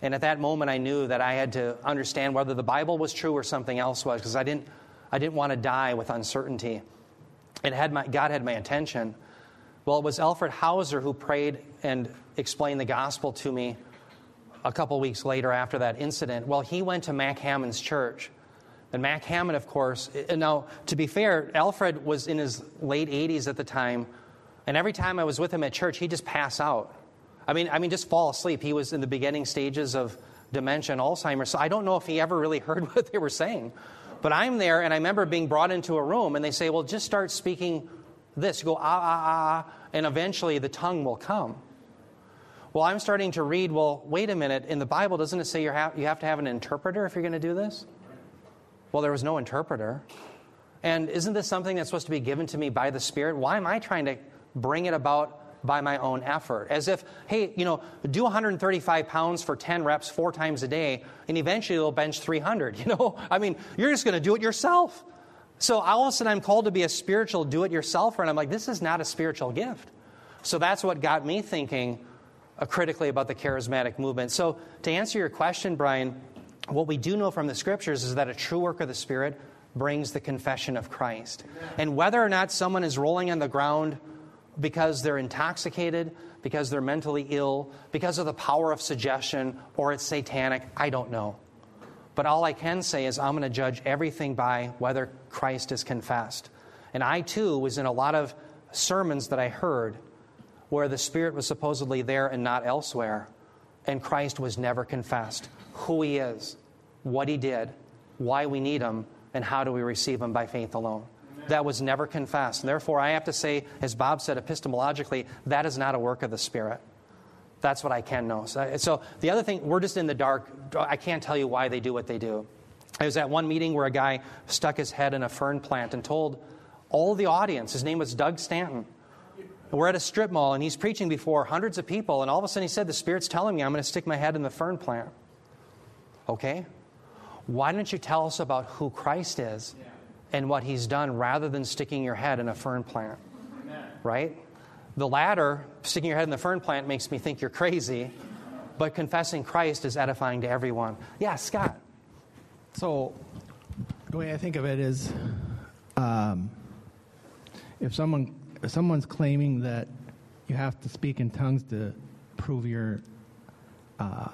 And at that moment, I knew that I had to understand whether the Bible was true or something else was, because I didn't, I didn't want to die with uncertainty. And had my, God had my attention. Well, it was Alfred Hauser who prayed and explained the gospel to me a couple weeks later after that incident. Well, he went to Mac Hammond's church. And Mac Hammond, of course, eh, eh, now, to be fair, Alfred was in his late 80s at the time, and every time I was with him at church, he'd just pass out. I mean, I mean, just fall asleep. He was in the beginning stages of dementia and Alzheimer's, so I don't know if he ever really heard what they were saying. But I'm there, and I remember being brought into a room, and they say, Well, just start speaking this. You go, ah, ah, ah, and eventually the tongue will come. Well, I'm starting to read, well, wait a minute. In the Bible, doesn't it say you have, you have to have an interpreter if you're going to do this? Well, there was no interpreter. And isn't this something that's supposed to be given to me by the Spirit? Why am I trying to bring it about by my own effort. As if, hey, you know, do 135 pounds for 10 reps four times a day, and eventually you'll bench 300. You know, I mean, you're just going to do it yourself. So all of a sudden, I'm called to be a spiritual do it yourselfer, and I'm like, this is not a spiritual gift. So that's what got me thinking uh, critically about the charismatic movement. So to answer your question, Brian, what we do know from the scriptures is that a true work of the Spirit brings the confession of Christ. And whether or not someone is rolling on the ground because they're intoxicated, because they're mentally ill, because of the power of suggestion, or it's satanic, I don't know. But all I can say is I'm going to judge everything by whether Christ is confessed. And I too was in a lot of sermons that I heard where the Spirit was supposedly there and not elsewhere, and Christ was never confessed. Who He is, what He did, why we need Him, and how do we receive Him by faith alone. That was never confessed. And therefore, I have to say, as Bob said epistemologically, that is not a work of the Spirit. That's what I can know. So, so, the other thing, we're just in the dark. I can't tell you why they do what they do. I was at one meeting where a guy stuck his head in a fern plant and told all the audience, his name was Doug Stanton. We're at a strip mall and he's preaching before hundreds of people, and all of a sudden he said, The Spirit's telling me I'm going to stick my head in the fern plant. Okay? Why don't you tell us about who Christ is and what he's done rather than sticking your head in a fern plant? Right? The latter, sticking your head in the fern plant, makes me think you're crazy, but confessing Christ is edifying to everyone. Yeah, Scott.
So, the way I think of it is, um, if someone if someone's claiming that you have to speak in tongues to prove you're uh,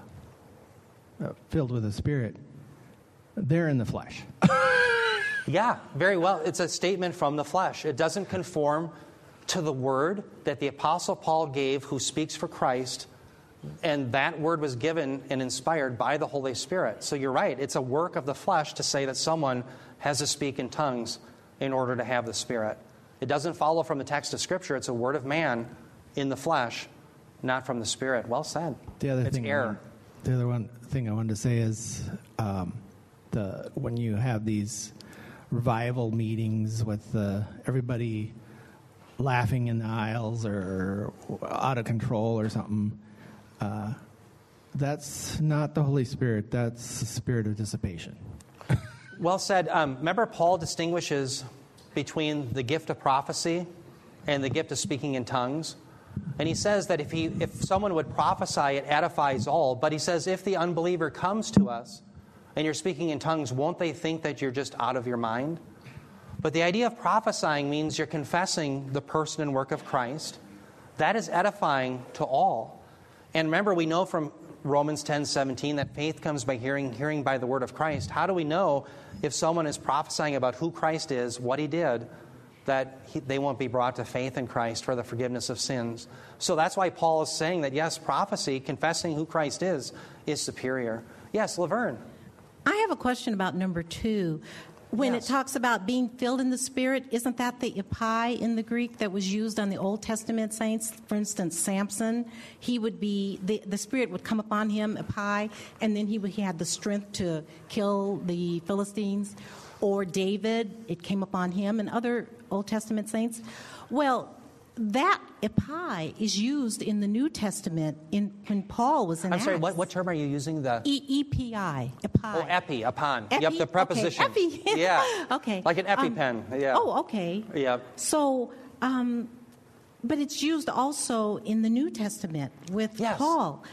uh, filled with the Spirit, they're in the flesh.
yeah, very well. It's a statement from the flesh. It doesn't conform to the word that the Apostle Paul gave, who speaks for Christ, and that word was given and inspired by the Holy Spirit. So you're right. It's a work of the flesh to say that someone has to speak in tongues in order to have the Spirit. It doesn't follow from the text of Scripture. It's a word of man in the flesh, not from the Spirit. Well said.
The other
it's
thing,
error.
the other one thing I wanted to say is um, the when you have these revival meetings with uh, everybody laughing in the aisles or out of control or something. Uh, that's not the Holy Spirit. That's the spirit of dissipation.
well said. Um, remember, Paul distinguishes between the gift of prophecy and the gift of speaking in tongues. And he says that if, he, if someone would prophesy, it edifies all. But he says, if the unbeliever comes to us and you're speaking in tongues, won't they think that you're just out of your mind? But the idea of prophesying means you're confessing the person and work of Christ. That is edifying to all. And remember, we know from Romans 10 17 that faith comes by hearing, hearing by the word of Christ. How do we know if someone is prophesying about who Christ is, what he did, that he, they won't be brought to faith in Christ for the forgiveness of sins? So that's why Paul is saying that, yes, prophecy, confessing who Christ is, is superior. Yes, Laverne.
I have a question about number two when yes. it talks about being filled in the Spirit, isn't that the epi in the Greek that was used on the Old Testament saints? For instance, Samson, he would be, the, the Spirit would come upon him, epi, and then he, would, he had the strength to kill the Philistines. Or David, it came upon him, and other Old Testament saints. Well, that epi is used in the New Testament in when Paul was in.
I'm
Acts.
sorry. What, what term are you using? The
e e p i epi.
Oh, epi upon.
Epi?
Yep, the preposition.
Okay, epi.
yeah.
okay.
Like an epipen. Um, yeah.
Oh, okay.
Yep.
So, um, but it's used also in the New Testament with
yes.
Paul,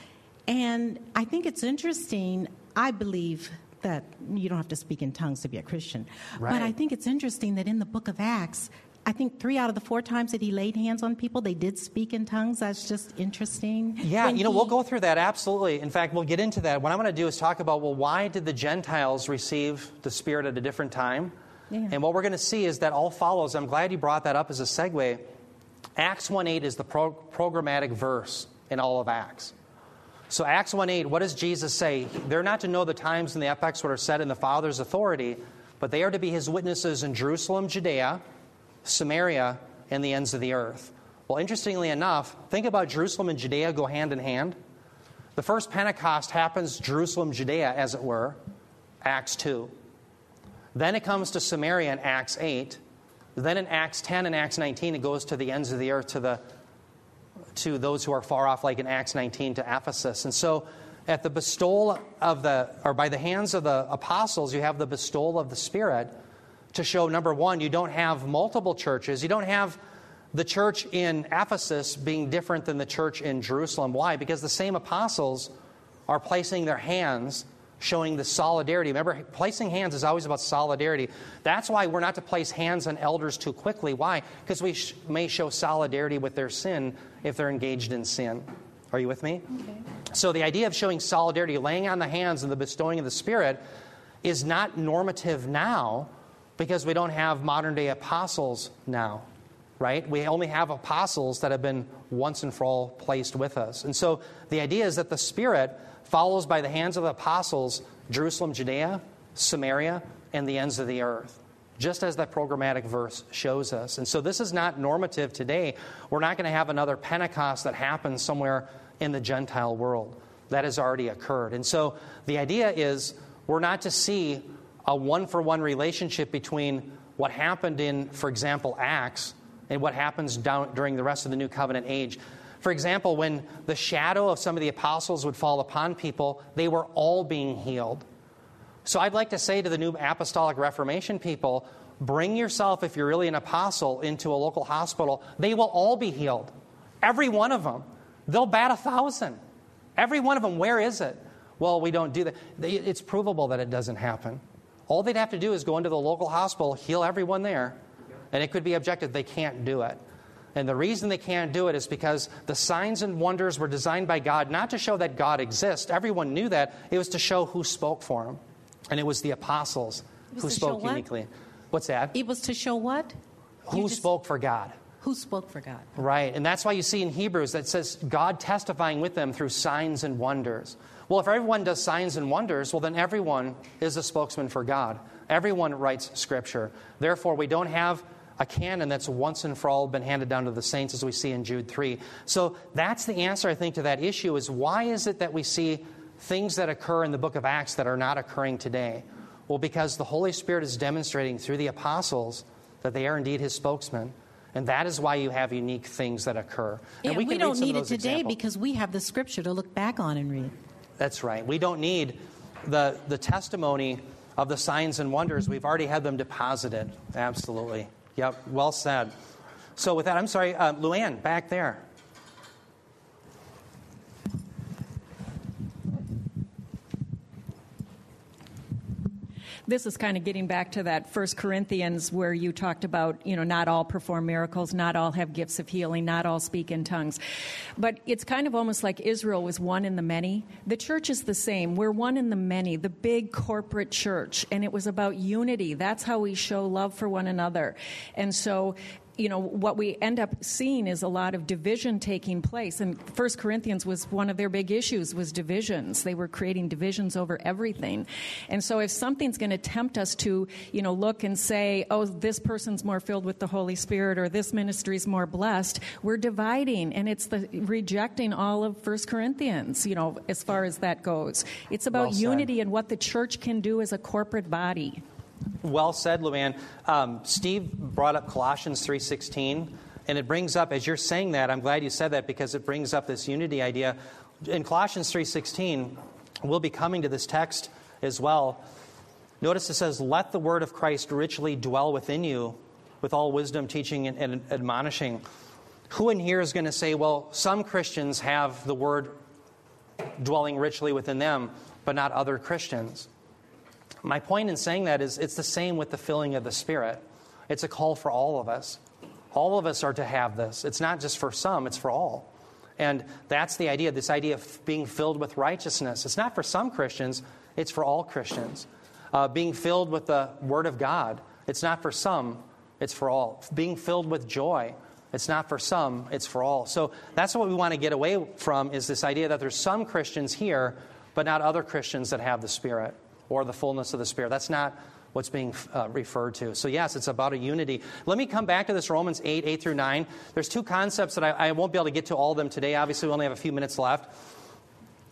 and I think it's interesting. I believe that you don't have to speak in tongues to be a Christian,
right.
but I think it's interesting that in the Book of Acts I think three out of the four times that he laid hands on people, they did speak in tongues. That's just interesting.
Yeah,
when
you know,
he,
we'll go through that absolutely. In fact, we'll get into that. What I'm going to do is talk about well, why did the Gentiles receive the Spirit at a different time?
Yeah.
And what we're going to see is that all follows. I'm glad you brought that up as a segue. Acts 1:8 is the pro- programmatic verse in all of Acts. So Acts 1:8, what does Jesus say? They're not to know the times and the epochs what are set in the Father's authority, but they are to be His witnesses in Jerusalem, Judea Samaria, and the ends of the earth. Well, interestingly enough, think about Jerusalem and Judea go hand in hand. The first Pentecost happens Jerusalem, Judea, as it were, Acts 2. Then it comes to Samaria in Acts 8. Then in Acts 10 and Acts 19, it goes to the ends of the earth, to, the, to those who are far off, like in Acts 19 to Ephesus. And so, at the bestowal of the, or by the hands of the apostles, you have the bestowal of the Spirit to show number one, you don't have multiple churches. You don't have the church in Ephesus being different than the church in Jerusalem. Why? Because the same apostles are placing their hands, showing the solidarity. Remember, placing hands is always about solidarity. That's why we're not to place hands on elders too quickly. Why? Because we sh- may show solidarity with their sin if they're engaged in sin. Are you with me? Okay. So the idea of showing solidarity, laying on the hands and the bestowing of the Spirit, is not normative now because we don't have modern day apostles now right? We only have apostles that have been once and for all placed with us. And so the idea is that the Spirit follows by the hands of the apostles Jerusalem, Judea, Samaria, and the ends of the earth, just as that programmatic verse shows us. And so this is not normative today. We're not going to have another Pentecost that happens somewhere in the Gentile world. That has already occurred. And so the idea is we're not to see a one for one relationship between what happened in, for example, Acts and what happens down, during the rest of the New Covenant age. For example, when the shadow of some of the apostles would fall upon people, they were all being healed. So I'd like to say to the New Apostolic Reformation people bring yourself, if you're really an apostle, into a local hospital. They will all be healed. Every one of them. They'll bat a thousand. Every one of them. Where is it? Well, we don't do that. It's provable that it doesn't happen. All they'd have to do is go into the local hospital, heal everyone there, and it could be objected they can't do it. And the reason they can't do it is because the signs and wonders were designed by God not to show that God exists. Everyone knew that. It was to show who spoke for him. And it was the apostles
was
who spoke
what?
uniquely. What's that?
It was to show what?
Who
just-
spoke for God?
Who spoke for God?
Right. And that's why you see in Hebrews that says God testifying with them through signs and wonders. Well, if everyone does signs and wonders, well, then everyone is a spokesman for God. Everyone writes Scripture. Therefore, we don't have a canon that's once and for all been handed down to the saints as we see in Jude 3. So that's the answer, I think, to that issue is why is it that we see things that occur in the book of Acts that are not occurring today? Well, because the Holy Spirit is demonstrating through the apostles that they are indeed his spokesman. And that is why you have unique things that occur.
And we,
read
don't need it today
examples.
because we have the scripture to look back on and read.
That's right. We don't need the, the testimony of the signs and wonders. We've already had them deposited. Absolutely. Yep, well said. So, with that, I'm sorry, uh, Luann, back there.
This is kind of getting back to that First Corinthians where you talked about, you know, not all perform miracles, not all have gifts of healing, not all speak in tongues. But it's kind of almost like Israel was one in the many. The church is the same. We're one in the many, the big corporate church, and it was about unity. That's how we show love for one another. And so you know what we end up seeing is a lot of division taking place. And first corinthians was one of their big issues was divisions. They were creating divisions over everything. And so if something's going to tempt us to you know look and say oh this person's more filled with the holy spirit or this ministry's more blessed we're dividing. And it's the rejecting all of first corinthians you know as far as that goes. It's about
Well
unity and what the church can do as a corporate body
Well said, Luann. Um, Steve brought up Colossians 3.16, and it brings up, as you're saying that, I'm glad you said that because it brings up this unity idea. In Colossians 3.16, we'll be coming to this text as well. Notice it says, Let the word of Christ richly dwell within you with all wisdom, teaching, and, and admonishing. Who in here is going to say, well, some Christians have the word dwelling richly within them, but not other Christians? My point in saying that is it's the same with the filling of the Spirit. It's a call for all of us. All of us are to have this. It's not just for some, it's for all. And that's the idea this idea of being filled with righteousness. It's not for some Christians, it's for all Christians. Uh, being filled with the Word of God. It's not for some, it's for all. Being filled with joy. It's not for some, it's for all. So that's what we want to get away from is this idea that there's some Christians here, but not other Christians that have the Spirit or the fullness of the Spirit. That's not what's being uh, referred to. So, yes, it's about a unity. Let me come back to this Romans 8, 8 through 9. There's two concepts that I, I won't be able to get to all of them today. Obviously, we only have a few minutes left.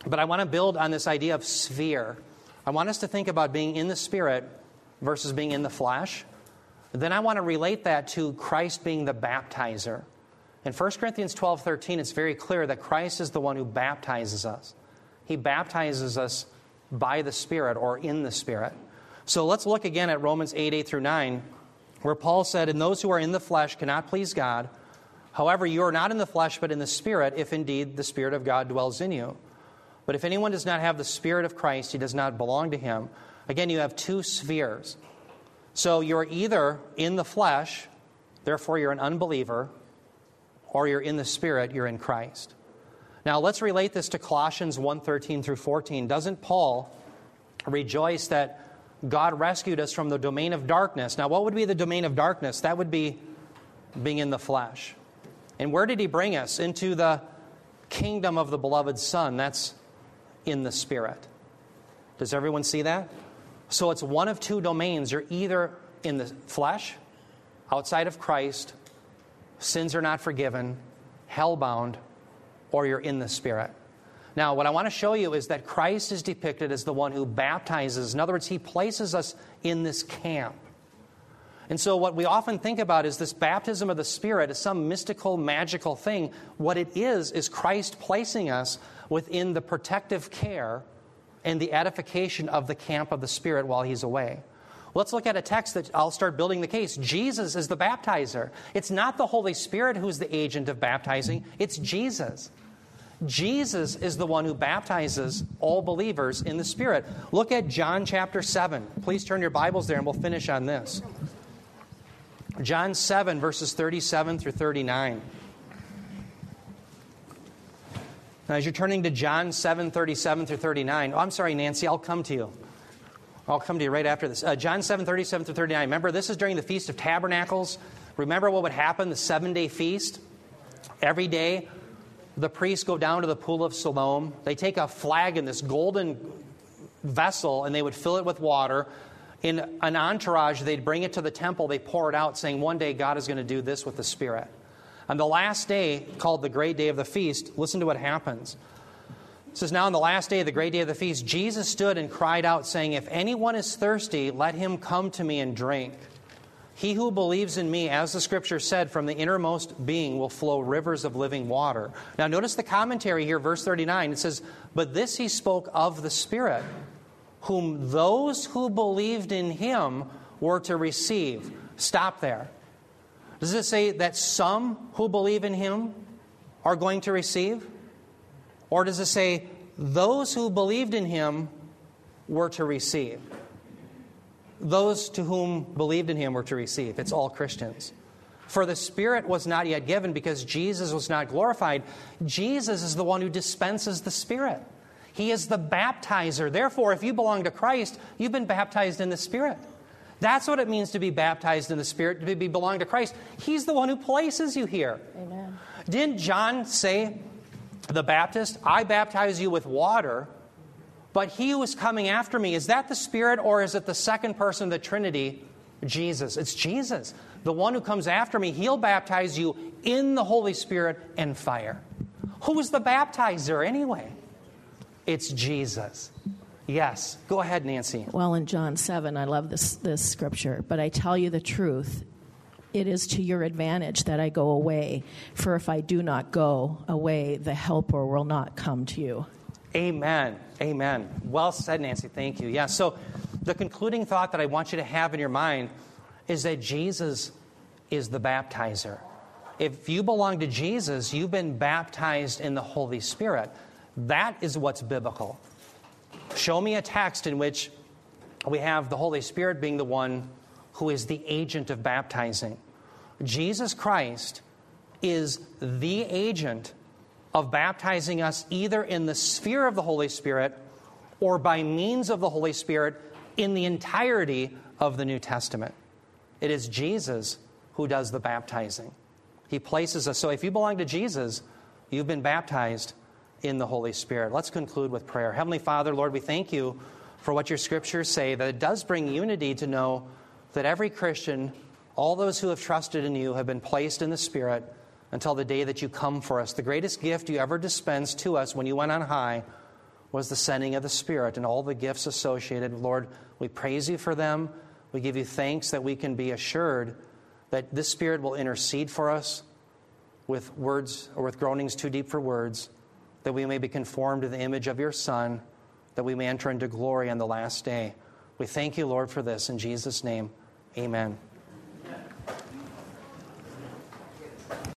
But I want to build on this idea of sphere. I want us to think about being in the Spirit versus being in the flesh. Then I want to relate that to Christ being the baptizer. In 1 Corinthians 12, 13, it's very clear that Christ is the one who baptizes us. He baptizes us by the Spirit or in the Spirit. So let's look again at Romans 8, 8 through 9. where Paul said, And those who are in the flesh cannot please God. However, you are not in the flesh, but in the Spirit, if indeed the Spirit of God dwells in you. But if anyone does not have the Spirit of Christ, he does not belong to him. Again, you have two spheres. So you're either in the flesh, therefore you're an unbeliever, or you're in the Spirit, you're in Christ. Now let's relate this to Colossians 1:13 through 14. Doesn't Paul rejoice that God rescued us from the domain of darkness? Now, what would be the domain of darkness? That would be being in the flesh. And where did he bring us? Into the kingdom of the beloved Son. That's in the Spirit. Does everyone see that? So it's one of two domains. You're either in the flesh, outside of Christ, sins are not forgiven, hellbound, or you're in the Spirit. Now, what I want to show you is that Christ is depicted as the one who baptizes. In other words, he places us in this camp. And so, what we often think about is this baptism of the Spirit is some mystical, magical thing. What it is, is Christ placing us within the protective care and the edification of the camp of the Spirit while He's away. Let's look at a text that I'll start building the case. Jesus is the baptizer. It's not the Holy Spirit who's the agent of baptizing, it's Jesus. Jesus is the one who baptizes all believers in the Spirit. Look at John chapter 7. Please turn your Bibles there and we'll finish on this. John 7, verses 37 through 39. Now, as you're turning to John 7, 37 through 39, oh, I'm sorry, Nancy, I'll come to you. I'll come to you right after this. Uh, John 7, 37 through 39. Remember, this is during the Feast of Tabernacles. Remember what would happen, the seven day feast? Every day, the priests go down to the pool of Siloam. They take a flag in this golden vessel and they would fill it with water. In an entourage, they'd bring it to the temple, they pour it out, saying, One day God is going to do this with the Spirit. On the last day, called the great day of the feast, listen to what happens. It says, Now on the last day of the great day of the feast, Jesus stood and cried out, saying, If anyone is thirsty, let him come to me and drink. He who believes in me, as the scripture said, from the innermost being will flow rivers of living water. Now, notice the commentary here, verse 39. It says, But this he spoke of the Spirit, whom those who believed in him were to receive. Stop there. Does it say that some who believe in him are going to receive? Or does it say those who believed in him were to receive? Those to whom believed in him were to receive. It's all Christians. For the Spirit was not yet given because Jesus was not glorified. Jesus is the one who dispenses the Spirit. He is the baptizer. Therefore, if you belong to Christ, you've been baptized in the Spirit. That's what it means to be baptized in the Spirit, to be belong to Christ. He's the one who places you here.
Amen.
Didn't John say, the Baptist, I baptize you with water, but he who is coming after me, is that the Spirit or is it the second person of the Trinity, Jesus? It's Jesus. The one who comes after me, he'll baptize you in the Holy Spirit and fire. Who is the baptizer anyway? It's Jesus. Yes. Go ahead, Nancy.
Well, in John 7, I love this, this scripture, but I tell you the truth. It is to your advantage that I go away, for if I do not go away, the Helper will not come to you.
Amen. Amen. Well said, Nancy. Thank you. Yeah, so the concluding thought that I want you to have in your mind is that Jesus is the baptizer. If you belong to Jesus, you've been baptized in the Holy Spirit. That is what's biblical. Show me a text in which we have the Holy Spirit being the one who is the agent of baptizing. Jesus Christ is the agent of baptizing us either in the sphere of the Holy Spirit or by means of the Holy Spirit in the entirety of the New Testament. It is Jesus who does the baptizing. He places us. So if you belong to Jesus, you've been baptized in the Holy Spirit. Let's conclude with prayer. Heavenly Father, Lord, we thank you for what your scriptures say, that it does bring unity to know that every Christian, all those who have trusted in you, have been placed in the Spirit until the day that you come for us. The greatest gift you ever dispensed to us when you went on high was the sending of the Spirit and all the gifts associated. Lord, we praise you for them. We give you thanks that we can be assured that this Spirit will intercede for us with words or with groanings too deep for words that we may be conformed to the image of your Son, that we may enter into glory on the last day. We thank you, Lord, for this. In Jesus' name, amen.